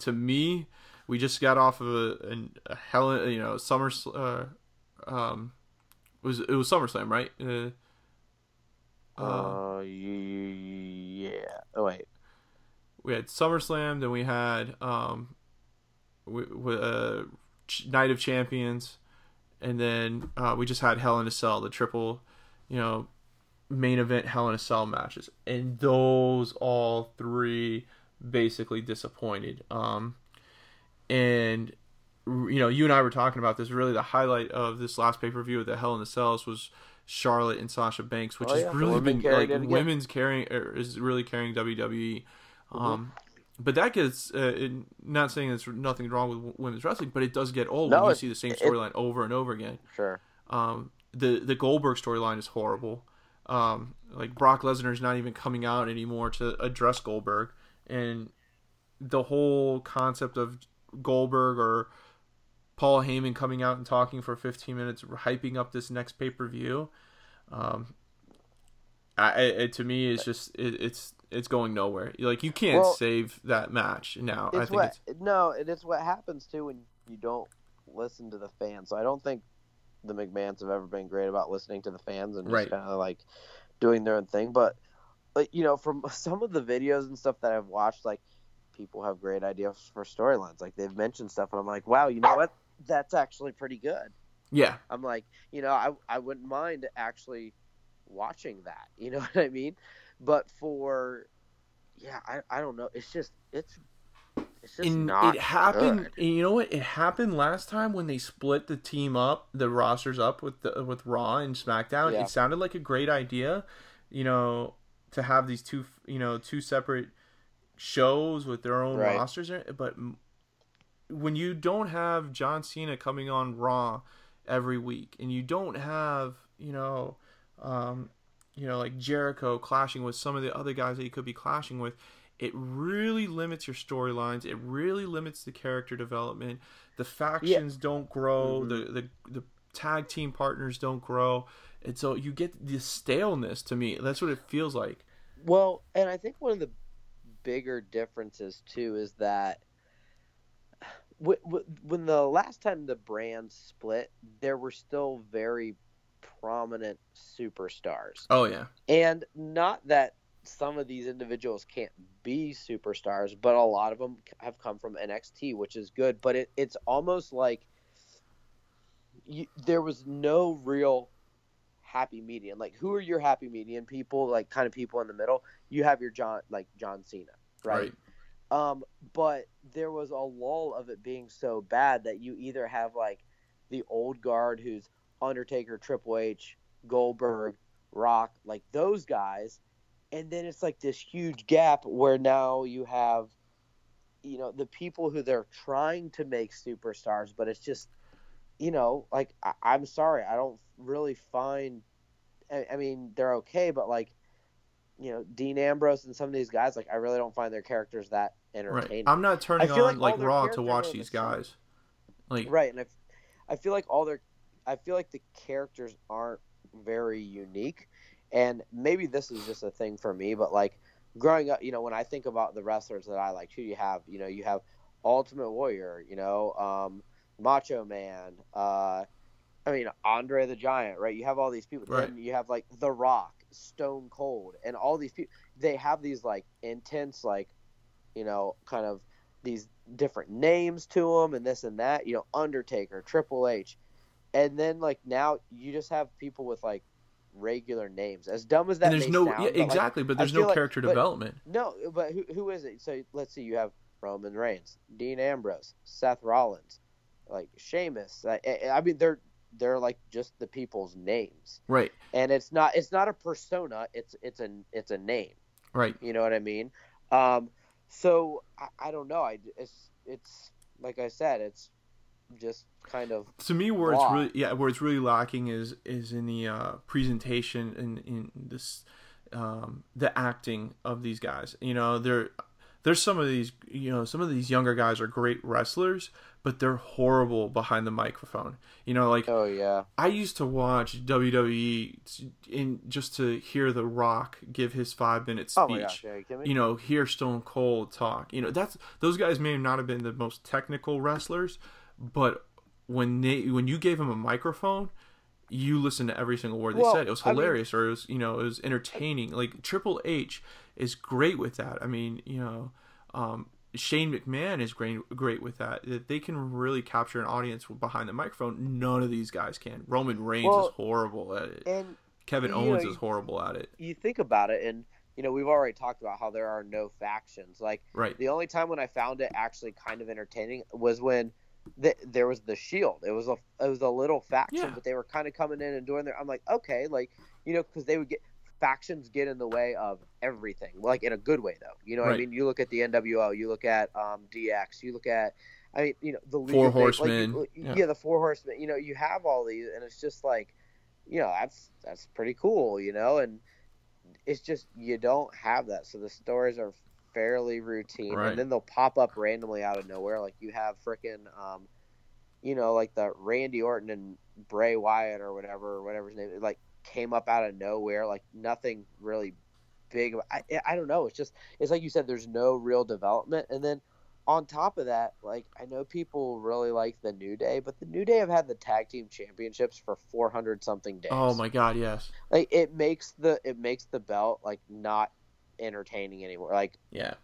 to me, we just got off of a, a, a hell, you know, summer. Uh, um, it was it was SummerSlam, right? Uh, uh, Uh, yeah. Oh wait. We had SummerSlam, then we had um, we, uh, Night of Champions, and then uh, we just had Hell in a Cell, the triple, you know, main event Hell in a Cell matches, and those all three basically disappointed. Um, and you know, you and I were talking about this. Really, the highlight of this last pay per view of the Hell in the Cells was Charlotte and Sasha Banks, which Oh, has yeah, really been like women's carrying er, is really carrying WWE. Um, but that gets uh, it, not saying there's nothing wrong with women's wrestling, but it does get old No, when you see the same storyline over and over again. Sure. Um, the the Goldberg storyline is horrible. Um, like Brock Lesnar is not even coming out anymore to address Goldberg, and the whole concept of Goldberg or Paul Heyman coming out and talking for 15 minutes, hyping up this next pay per view. Um, I, I, it, to me, it's just it, it's it's going nowhere. Like you can't Well, save that match now. I think what it's no, it's what happens too when you don't listen to the fans. So I don't think the McMahons have ever been great about listening to the fans and just Right. kind of like doing their own thing. But like, you know, from some of the videos and stuff that I've watched, like people have great ideas for storylines. Like they've mentioned stuff, and I'm like, wow, you know what? That's actually pretty good. yeah, I'm like, you know, I I wouldn't mind actually watching that. You know what I mean? But for yeah, I I don't know. It's just it's it's just and not it happened. good. And you know what? It happened last time when they split the team up, the rosters up with the, with Raw and SmackDown. Yeah. It sounded like a great idea, you know, to have these two, you know, two separate shows with their own Right. rosters. But when you don't have John Cena coming on Raw every week, and you don't have, you know, um, you know, like Jericho clashing with some of the other guys that he could be clashing with, it really limits your storylines. It really limits the character development. The factions don't grow. Mhm. The, the the tag team partners don't grow. And so you get this staleness to me. That's what it feels like. Well, and I think one of the bigger differences too is that wh- wh- when the last time the brands split, there were still very prominent superstars. Oh yeah. And not that some of these individuals can't be superstars, but a lot of them have come from NXT, which is good. But it, it's almost like you, there was no real happy median. Like, who are your happy median people? Like, kind of people in the middle. You have your John, like John Cena, right? Um, but there was a lull of it being so bad that you either have like the old guard who's Undertaker, Triple H, Goldberg, Rock, like those guys, and then it's like this huge gap where now you have, you know, the people who they're trying to make superstars, but it's just, you know, like I- I'm sorry, I don't really find. I, I mean, they're okay, but like, you know, Dean Ambrose and some of these guys, like I really don't find their characters that entertaining. Right. I'm not turning on like like, Raw to watch these guys. Like Right, and I, I feel like all their, I feel like the characters aren't very unique, and maybe this is just a thing for me, but like growing up, you know, when I think about the wrestlers that I like, who do you have, you know, you have Ultimate Warrior, you know, um, Macho Man, uh, I mean, Andre the Giant, right? You have all these people. Right. Then you have like The Rock, Stone Cold, and all these people. They have these like intense, like, you know, kind of these different names to them and this and that. You know, Undertaker, Triple H, and then like now you just have people with like regular names. As dumb as that and there's no sound, yeah, but, like, exactly, but there's no like- character but- development. no, but who, who is it? So let's see. You have Roman Reigns, Dean Ambrose, Seth Rollins, like Sheamus. I, I- I mean, they're they're like just the people's names, Right, and it's not it's not a persona. It's it's a it's a name. right. You know what I mean? Um, so I, I don't know. I it's it's like I said, it's just kind of to me where it's really yeah where it's really lacking is is in the uh, presentation and in this um, the acting of these guys. You know there there's some of these you know some of these younger guys are great wrestlers but they're horrible behind the microphone. You know like oh yeah, I used to watch WWE in just to hear The Rock give his five minute speech oh my gosh, are you me? you know, hear Stone Cold talk. You know, that's those guys may not have been the most technical wrestlers, but when they when you gave them a microphone, you listened to every single word they Well, said. It was I mean- hilarious, or it was you know, it was entertaining. Like Triple H is great with that. I mean, you know, um, Shane McMahon is great great with that. That they can really capture an audience behind the microphone. None of these guys can. Roman Reigns Well, is horrible at it. and Kevin Owens know, is horrible at it. you think about it, and you know we've already talked about how there are no factions. Like Right. The only time when I found it actually kind of entertaining was when th- there was the Shield. It was a it was a little faction, Yeah. but they were kind of coming in and doing their. I'm like, okay, like you know, because they would get factions get in the way of everything, like in a good way though. You know what I mean? You look at the NWO, you look at um, DX, you look at. I mean, you know, the League Four like, Horsemen, you- yeah. yeah, the Four Horsemen. You know, you have all these, and it's just like, you know, that's that's pretty cool, you know, and it's just you don't have that, so the stories are fairly routine, Right. and then they'll pop up randomly out of nowhere. Like you have freaking, um, you know, like the Randy Orton and Bray Wyatt or whatever, or whatever his name, is, like came up out of nowhere, like nothing really big. I I don't know. It's just it's like you said. There's no real development, and then on top of that, like I know people really like the New Day, but the New Day have had the tag team championships for 400 something days. Oh my God, yes. Like it makes the it makes the belt like not entertaining anymore. Like Yeah.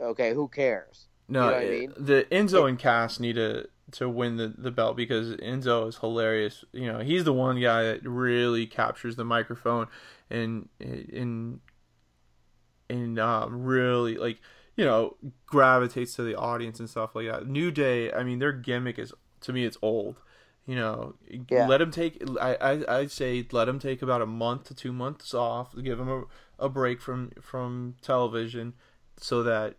okay, who cares? No, You know what I mean? the Enzo and Cass need to to win the, the belt because Enzo is hilarious. You know, he's the one guy that really captures the microphone and and and um, really like you know gravitates to the audience and stuff like that. New Day, I mean, their gimmick is to me it's old. You know, Yeah. let him take. I I I'd say let him take about a month to two months off. Give him a, a break from from television, so that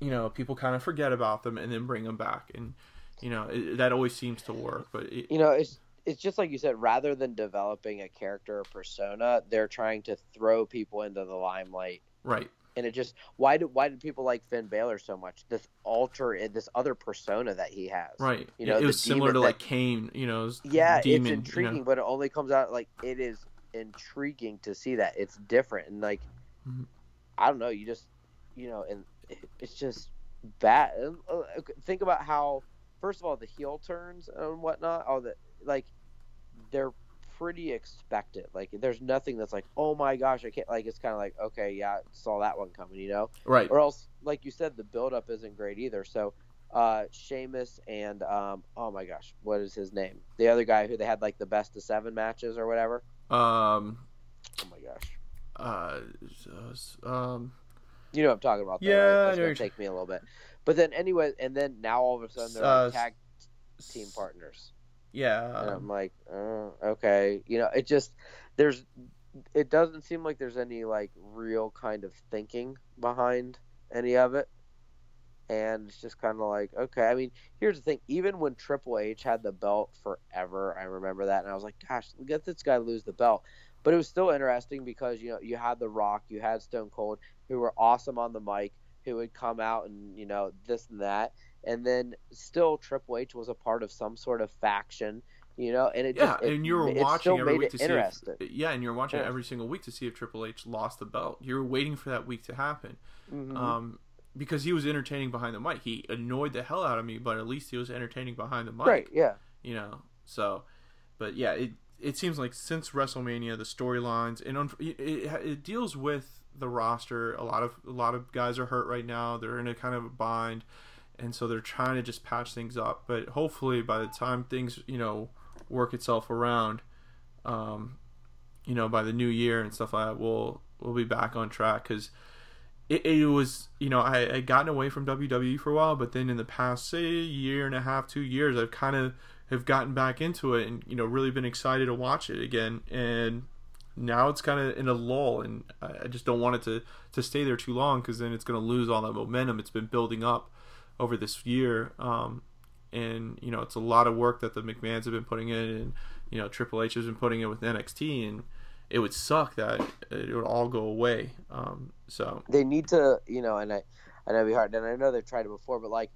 you know people kind of forget about them and then bring them back and you know it, that always seems to work but it, You know, it's it's just like you said. Rather than developing a character or persona, they're trying to throw people into the limelight. right And it just why do why did people like Finn Balor so much? This alter, this other persona that he has. right You know, it was similar to demon like Kane you know his Yeah, demon, it's you intriguing, know. but it only comes out like it is intriguing to see that it's different and like Mhm. I don't know. You just you know, and it's just bad. Uh, Think about how first of all the heel turns and whatnot. All the like they're pretty expected. Like there's nothing that's like, oh my gosh, I can't. Like it's kind of like, okay, yeah, saw that one coming, you know. right Or else, like you said, the buildup isn't great either. So, uh, Sheamus and um, oh my gosh, what is his name? The other guy who they had like the best of seven matches or whatever. um Oh my gosh, uh um you know what I'm talking about. though, Yeah, right? That's gonna take me a little bit. But then anyway, and then now all of a sudden they're Uh, like tag team partners, yeah and I'm like, uh, okay, you know, it just there's it doesn't seem like there's any like real kind of thinking behind any of it. And it's just kind of like, okay. I mean, here's the thing. Even when Triple H had the belt forever, I remember that, and I was like, gosh, let this guy lose the belt. But it was still interesting because you know you had The Rock, you had Stone Cold, who were awesome on the mic, who would come out and you know this and that, and then still Triple H was a part of some sort of faction, you know, and it yeah just, it, and you were watching every week to see if, yeah and you were watching Yeah. every single week to see if Triple H lost the belt you were waiting for that week to happen Mhm. um because he was entertaining behind the mic he annoyed the hell out of me but at least he was entertaining behind the mic right? Yeah. you know so but yeah, it it seems like since WrestleMania, the storylines and it, it, it deals with the roster. A lot of a lot of guys are hurt right now. They're in a kind of a bind, and so they're trying to just patch things up. But hopefully, by the time things you know work itself around, um, you know, by the new year and stuff like that, we'll we'll be back on track because. It, it, was you know I had gotten away from WWE for a while, but then in the past say year and a half, two years, I've kind of have gotten back into it and you know really been excited to watch it again. And now it's kind of in a lull, and I just don't want it to to stay there too long because then it's going to lose all that momentum it's been building up over this year. Um, and you know it's a lot of work that the McMahon's have been putting in, and you know Triple H has been putting in with NXT, and it would suck that it would all go away. Um, so they need to, you know, and I, I know it'd be hard, and I know they've tried it before, but like,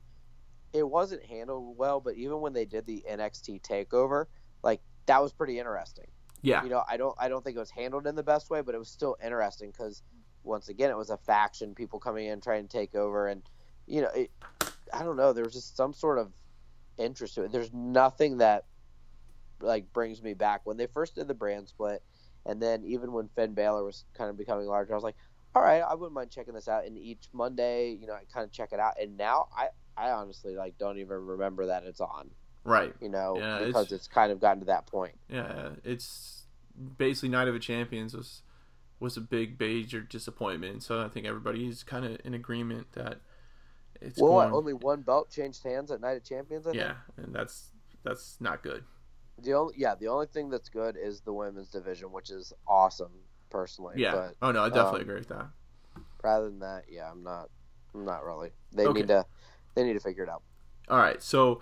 it wasn't handled well. But even when they did the NXT takeover, like that was pretty interesting. Yeah, you know, I don't, I don't think it was handled in the best way, but it was still interesting because once again, it was a faction, people coming in trying to take over, and you know, it, I don't know, there was just some sort of interest to it. There's nothing that like brings me back when they first did the brand split and then even when Finn Balor was kind of becoming larger, I was like, all right, I wouldn't mind checking this out. And each Monday, you know, I kind of check it out. And now I, I honestly like don't even remember that it's on. Right. You know, yeah, because it's, it's, kind of gotten to that point. Yeah, it's basically Night of the Champions was was a big major disappointment. So I think everybody's kind of in agreement that it's well, going... only one belt changed hands at Night of Champions. I yeah, and that's that's not good. The only yeah, the only thing that's good is the women's division, which is awesome personally. Yeah. But, oh no, I definitely um, agree with that. Rather than that, yeah, I'm not. I'm not really. They okay. need to. They need to figure it out. All right, so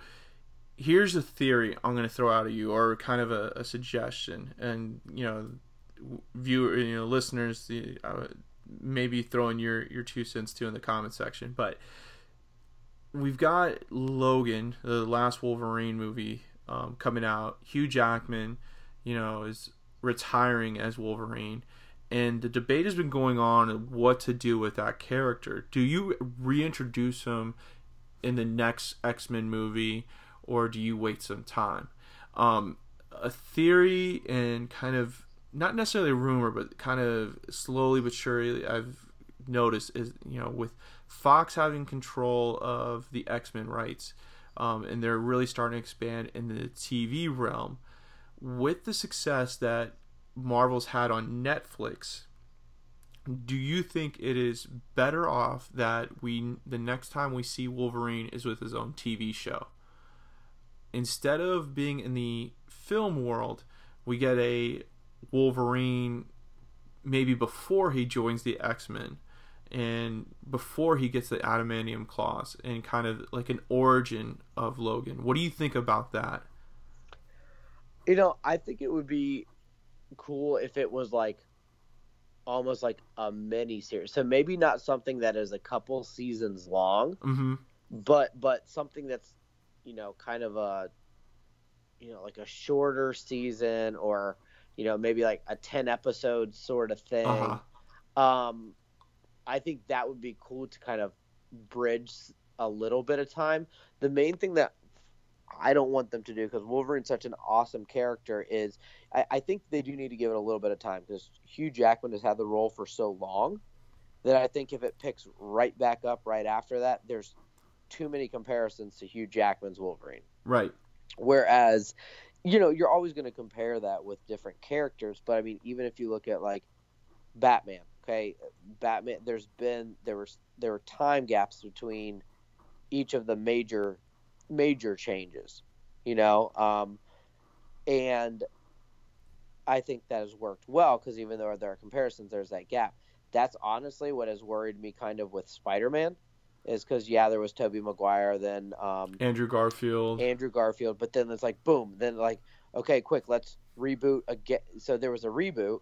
here's a theory I'm going to throw out at you, or kind of a, a suggestion, and you know, viewer, you know, listeners, the, uh, maybe throwing your your two cents too in the comment section, but we've got Logan, the last Wolverine movie um, coming out. Hugh Jackman, you know, is retiring as Wolverine. And the debate has been going on what to do with that character. Do you reintroduce him in the next X Men movie, or do you wait some time? Um, a theory and kind of not necessarily a rumor, but kind of slowly but surely I've noticed is you know with Fox having control of the X Men rights, um, and they're really starting to expand in the TV realm. With the success that Marvel's had on Netflix, do you think it is better off that we the next time we see Wolverine is with his own TV show? Instead of being in the film world, we get a Wolverine maybe before he joins the X-Men and before he gets the adamantium claws and kind of like an origin of Logan. What do you think about that? You know, I think it would be cool if it was like almost like a mini series. So maybe not something that is a couple seasons long, mm-hmm. but but something that's you know kind of a you know like a shorter season or you know maybe like a 10 episode sort of thing. Uh-huh. Um I think that would be cool to kind of bridge a little bit of time. The main thing that I don't want them to do because Wolverine's such an awesome character is I, I, think they do need to give it a little bit of time because Hugh Jackman has had the role for so long that I think if it picks right back up right after that, there's too many comparisons to Hugh Jackman's Wolverine. Right. Whereas, you know, you're always going to compare that with different characters, but I mean, even if you look at like Batman, okay, Batman. There's been there was there were time gaps between each of the major major changes, you know, um, and I think that has worked well because even though there are comparisons, there's that gap. That's honestly what has worried me kind of with Spider-Man, is because yeah, there was Tobey Maguire, then um, Andrew Garfield, Andrew Garfield, but then it's like boom, then like okay, quick, let's reboot again. So there was a reboot,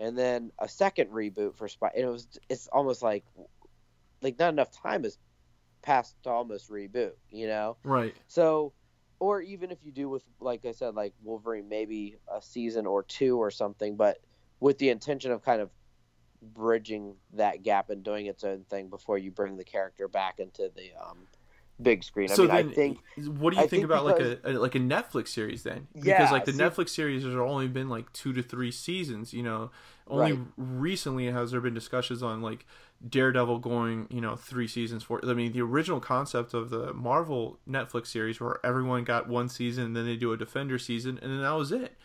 and then a second reboot for Spy. It was it's almost like like not enough time has passed to almost reboot, you know? Right. So, or even if you do with like I said, like Wolverine, maybe a season or two or something, but with the intention of kind of bridging that gap and doing its own thing before you bring the character back into the um, big screen. So I mean, then, I think what do you I think think about because- like a, a like a Netflix series then? Because Yeah, like the see- Netflix series has only been like two to three seasons. You know, only Right. recently has there been discussions on like Daredevil going you know three seasons for. I mean, the original concept of the Marvel Netflix series where everyone got one season, and then they do a Defender season, and then that was it.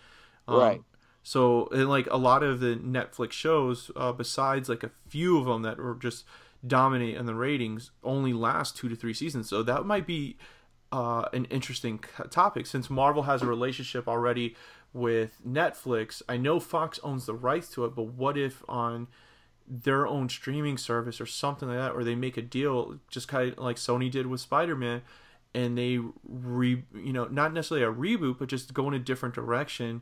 Um, Right. So, and like a lot of the Netflix shows, uh, besides like a few of them that were just dominate in the ratings, only last two to three seasons. So that might be uh, an interesting topic since Marvel has a relationship already with Netflix. I know Fox owns the rights to it, but what if on their own streaming service or something like that, or they make a deal, just kind of like Sony did with Spider Man, and they re, you know, not necessarily a reboot, but just go in a different direction.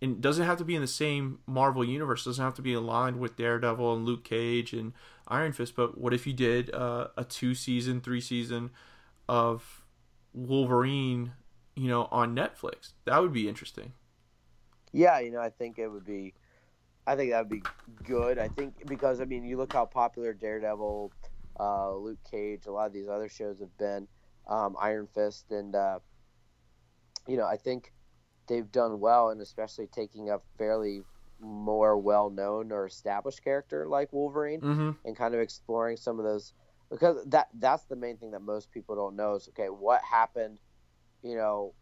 And doesn't have to be in the same Marvel universe. Doesn't have to be aligned with Daredevil and Luke Cage and Iron Fist. But what if you did uh, a two season, three season of Wolverine, you know, on Netflix? That would be interesting. Yeah, you know, I think it would be. I think that would be good. I think because I mean, you look how popular Daredevil, uh, Luke Cage, a lot of these other shows have been, um, Iron Fist, and uh, you know, I think they've done well, and especially taking a fairly more well-known or established character like Wolverine Mm-hmm. and kind of exploring some of those because that that's the main thing that most people don't know is okay what happened you know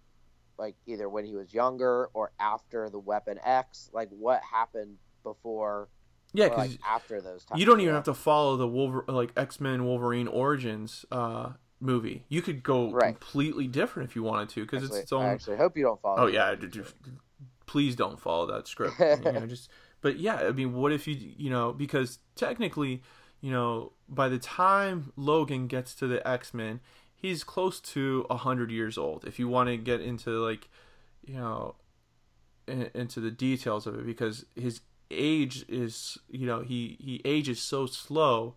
like either when he was younger or after the weapon x like what happened before Yeah, because like after those times you don't even have to follow the Wolver- like X Men Wolverine Origins uh, movie. You could go Right. completely different if you wanted to, because it's its own. I actually hope you don't follow Oh yeah, d- d- please don't follow that script. you know, just, but yeah, I mean, what if you, you know, because technically, you know, by the time Logan gets to the X Men, he's close to a hundred years old. If you want to get into like, you know, in, into the details of it, because his age is, you know, he he ages so slow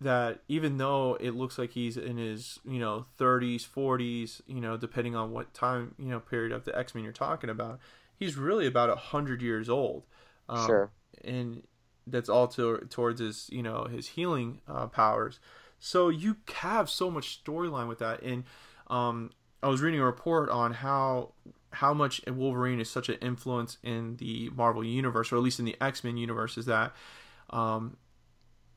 that even though it looks like he's in his you know 30s 40s you know depending on what time you know period of the x-men you're talking about he's really about 100 years old. Um, Sure. and that's all to, towards his you know his healing uh, powers. So you have so much storyline with that. And um, i was reading a report on how how much wolverine is such an influence in the marvel universe or at least in the x-men universe is that um,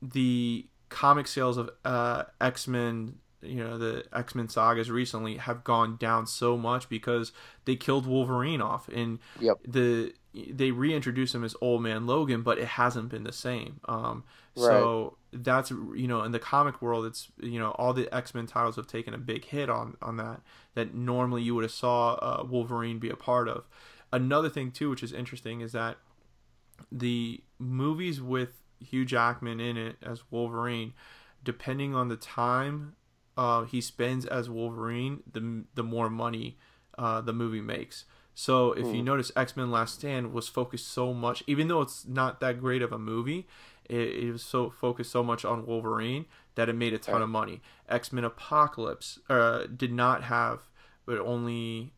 the comic sales of uh, X Men, you know, the X Men sagas recently have gone down so much because they killed Wolverine off, and Yep. the they reintroduced him as Old Man Logan, but it hasn't been the same. Um, so that's you know, in the comic world, it's you know, all the X Men titles have taken a big hit on on that that normally you would have saw uh, Wolverine be a part of. Another thing too, which is interesting, is that the movies with Hugh Jackman in it as Wolverine, depending on the time uh, he spends as Wolverine, the the more money uh, the movie makes. So if you notice, X Men Last Stand was focused so much, even though it's not that great of a movie, it, it was so focused so much on Wolverine that it made a ton Right. of money. X Men Apocalypse uh, did not have, but only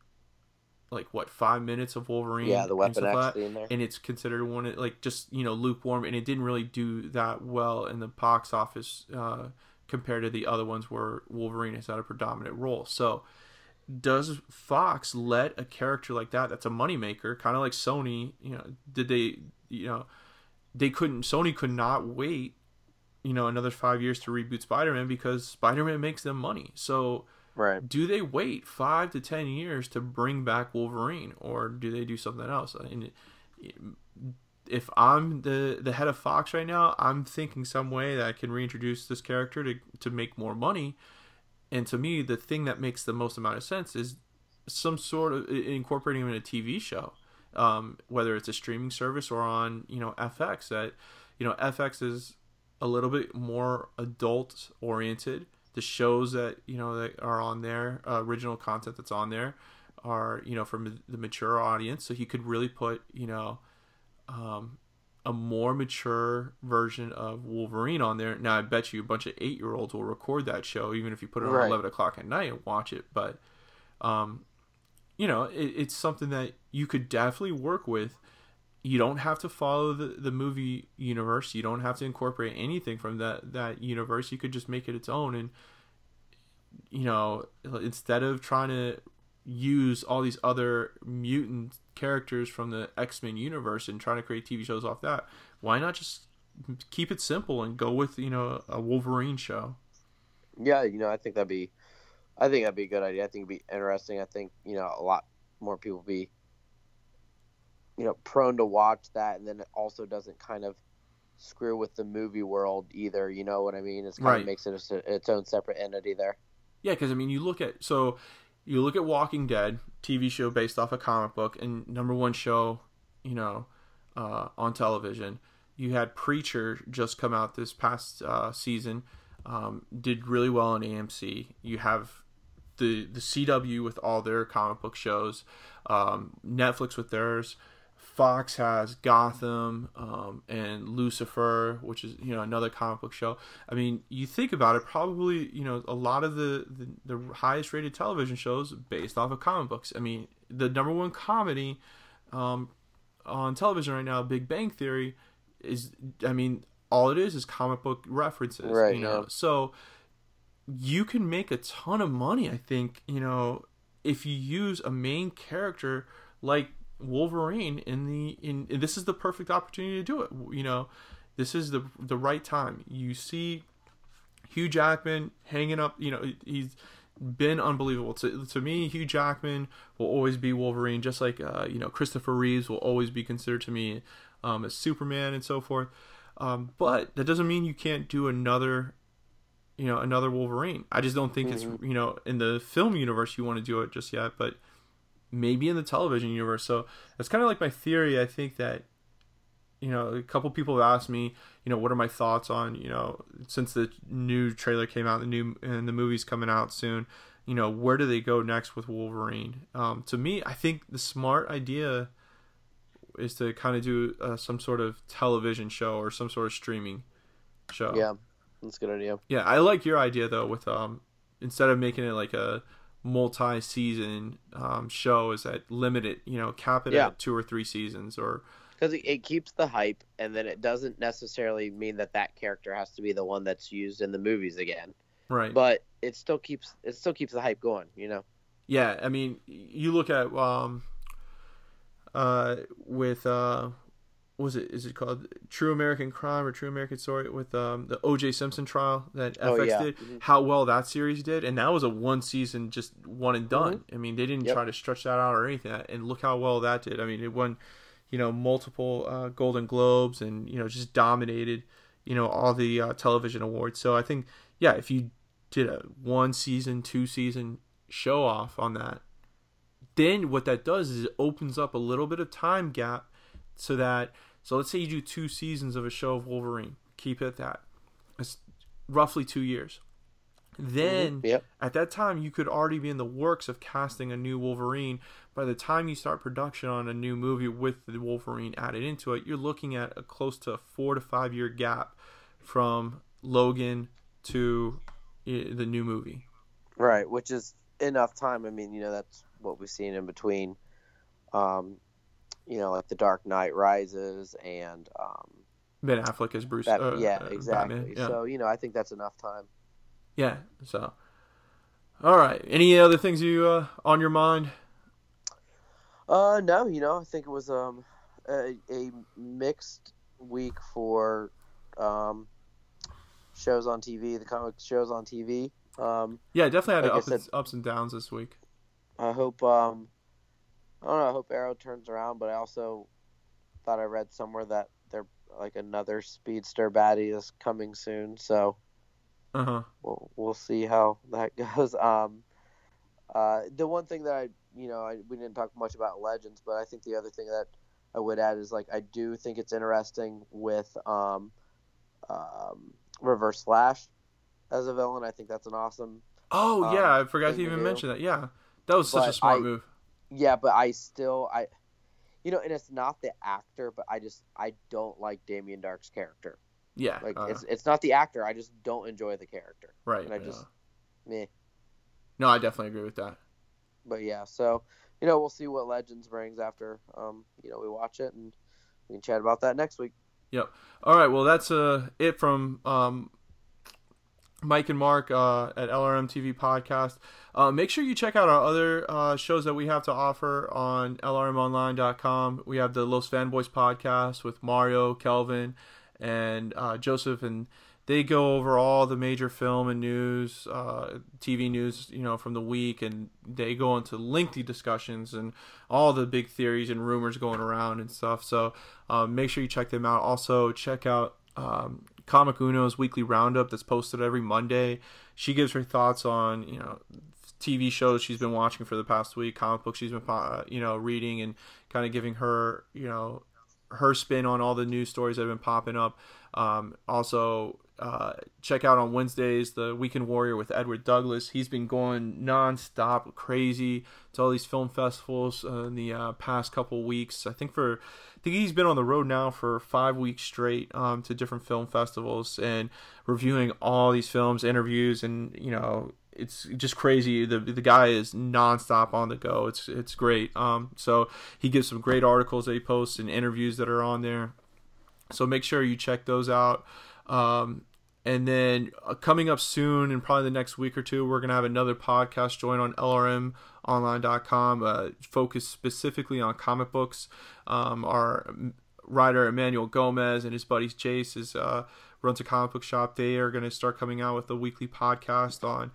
like what five minutes of Wolverine. yeah the weapon x that? scene there. And it's considered one of like just you know lukewarm and it didn't really do that well in the box office uh, compared to the other ones where wolverine has had a predominant role. So does fox let a character like that that's a moneymaker kind of like sony you know did they you know they couldn't sony could not wait you know another five years to reboot spider-man because spider-man makes them money. So right do they wait five to ten years to bring back Wolverine, or do they do something else? And if I'm the the head of Fox right now, I'm thinking some way that I can reintroduce this character to to make more money. And to me, the thing that makes the most amount of sense is some sort of incorporating him in a TV show, um, whether it's a streaming service or on you know FX. That you know FX is a little bit more adult oriented. The shows that you know that are on there, uh, original content that's on there, are you know from the mature audience. So he could really put you know um, a more mature version of Wolverine on there. Now I bet you a bunch of eight year olds will record that show, even if you put it on Right. eleven o'clock at night and watch it. But um, you know, it, it's something that you could definitely work with. You don't have to follow the, the movie universe. You don't have to incorporate anything from that that universe. You could just make it its own. And you know, instead of trying to use all these other mutant characters from the X Men universe and trying to create TV shows off that, why not just keep it simple and go with you know a Wolverine show? Yeah, you know, I think that'd be, I think that'd be a good idea. I think it'd be interesting. I think you know a lot more people be, you know, prone to watch that, and then it also doesn't kind of screw with the movie world either. You know what I mean? It kind Right. of makes it a, its own separate entity there. Yeah, because I mean, you look at so you look at Walking Dead, TV show based off a comic book, and number one show, you know, uh, on television. You had Preacher just come out this past uh, season, um, did really well on AMC. You have the the CW with all their comic book shows, um, Netflix with theirs. Fox has Gotham um, and Lucifer, which is you know another comic book show. I mean, you think about it, probably you know a lot of the the, the highest rated television shows based off of comic books. I mean, the number one comedy um, on television right now, Big Bang Theory, is I mean all it is is comic book references. Right, You know, yeah. so you can make a ton of money. I think you know if you use a main character like Wolverine in the in and this is the perfect opportunity to do it. You know, this is the the right time. You see Hugh Jackman hanging up. You know, he's been unbelievable to to me. Hugh Jackman will always be Wolverine, just like uh, you know Christopher Reeves will always be considered to me um, as Superman and so forth. Um, but that doesn't mean you can't do another you know another Wolverine. I just don't think it's you know in the film universe you want to do it just yet, but maybe in the television universe. So that's kind of like my theory. I think that you know a couple people have asked me, you know, what are my thoughts on you know since the new trailer came out, the new and the movie's coming out soon. You know, where do they go next with Wolverine? Um, to me, I think the smart idea is to kind of do uh, some sort of television show or some sort of streaming show. Yeah, that's a good idea. Yeah, I like your idea though. With um, instead of making it like a multi-season um, show, is that limit it? You know, cap it Yeah. at two or three seasons, or Because it, it keeps the hype, and then it doesn't necessarily mean that that character has to be the one that's used in the movies again. right? But it still keeps it still keeps the hype going. You know. yeah, I mean, you look at um, uh, with uh, what was it? Is it called True American Crime or True American Story with um the O.J. Simpson trial that Oh, FX yeah. did? Mhm. How well that series did, and that was a one season, just one and done. I mean, they didn't Mm-hmm. Yep. try to stretch that out or anything, and look how well that did. I mean, it won, you know, multiple uh, Golden Globes, and you know, just dominated, you know, all the uh, television awards. So I think, yeah, if you did a one season, two season show off on that, then what that does is it opens up a little bit of time gap so that so let's say you do two seasons of a show of Wolverine, keep it at that. It's roughly two years. Then Yep. at that time you could already be in the works of casting a new Wolverine. By the time you start production on a new movie with the Wolverine added into it, you're looking at a close to four to five year gap from Logan to uh, the new movie. Right, which is enough time. I mean, you know, that's what we've seen in between. Um, you know, like The Dark Knight Rises and um, Ben Affleck as Bruce. that, uh, yeah, uh, exactly. Yeah. So you know, I think that's enough time. Yeah. So, all right. Any other things you uh, on your mind? Uh, no, you know, I think it was um a, a mixed week for um shows on TV, the comic shows on TV. Um, Yeah, definitely had Like ups, and, said- ups and downs this week. I hope um I don't know, I hope Arrow turns around, but I also thought I read somewhere that they're like another speedster baddie is coming soon, so Uh huh. we'll we'll see how that goes. Um uh the one thing that I you know, I, we didn't talk much about legends, but I think the other thing that I would add is like I do think it's interesting with um um Reverse Flash as a villain. I think that's an awesome Oh Um, yeah, I forgot to even do. mention that. Yeah, that was such a smart I- move. Yeah, but I still I you know, and it's not the actor, but I just I don't like Damien Darhk's character. Yeah. Like uh, it's it's not the actor, I just don't enjoy the character. right. and I yeah. just- Meh. No, I definitely agree with that. But yeah, so you know, we'll see what Legends brings after um, you know, we watch it and we can chat about that next week. Yep. All right. Well, that's uh it from um Mike and Mark uh, at LRM TV Podcast. Uh, make sure you check out our other uh, shows that we have to offer on LRMOnline.com. We have the Los Fanboys podcast with Mario, Kelvin, and uh, Joseph, and they go over all the major film and news, uh, TV news, you know, from the week, and they go into lengthy discussions and all the big theories and rumors going around and stuff. So um, make sure you check them out. Also, check out um, Comic Uno's weekly roundup that's posted every Monday. She gives her thoughts on you know TV shows she's been watching for the past week, comic books she's been uh, you know reading, and kind of giving her you know her spin on all the news stories that have been popping up. Um, also, uh, check out on Wednesdays the Weekend Warrior with Edward Douglas. He's been going nonstop, crazy to all these film festivals uh, in the uh, past couple weeks. I think for I think he's been on the road now for five weeks straight um, to different film festivals and reviewing all these films, interviews, and you know it's just crazy. The the guy is nonstop on the go. It's it's great. Um, so he gives some great articles that he posts and interviews that are on there. So make sure you check those out. Um, and then uh, coming up soon, and probably the next week or two, we're gonna have another podcast join on LRMOnline.com, uh, focused specifically on comic books. Um, our writer Emmanuel Gomez and his buddies Jace is uh, runs a comic book shop. They are going to start coming out with a weekly podcast on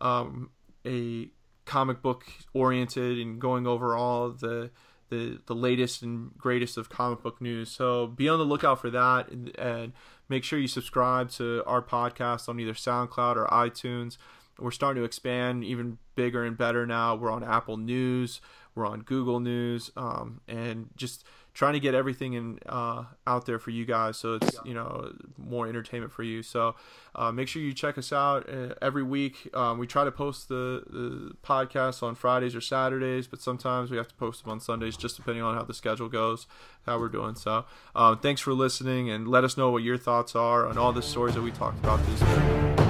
um, a comic book oriented and going over all the the the latest and greatest of comic book news. So be on the lookout for that, and, and make sure you subscribe to our podcast on either SoundCloud or iTunes. We're starting to expand even bigger and better now. We're on Apple News, we're on Google News, um, and just trying to get everything in uh, out there for you guys so it's you know more entertainment for you. So uh, make sure you check us out uh, every week. Um, we try to post the, the podcast on fridays or saturdays but sometimes we have to post them on sundays just depending on how the schedule goes how we're doing. So um, thanks for listening and let us know what your thoughts are on all the stories that we talked about this week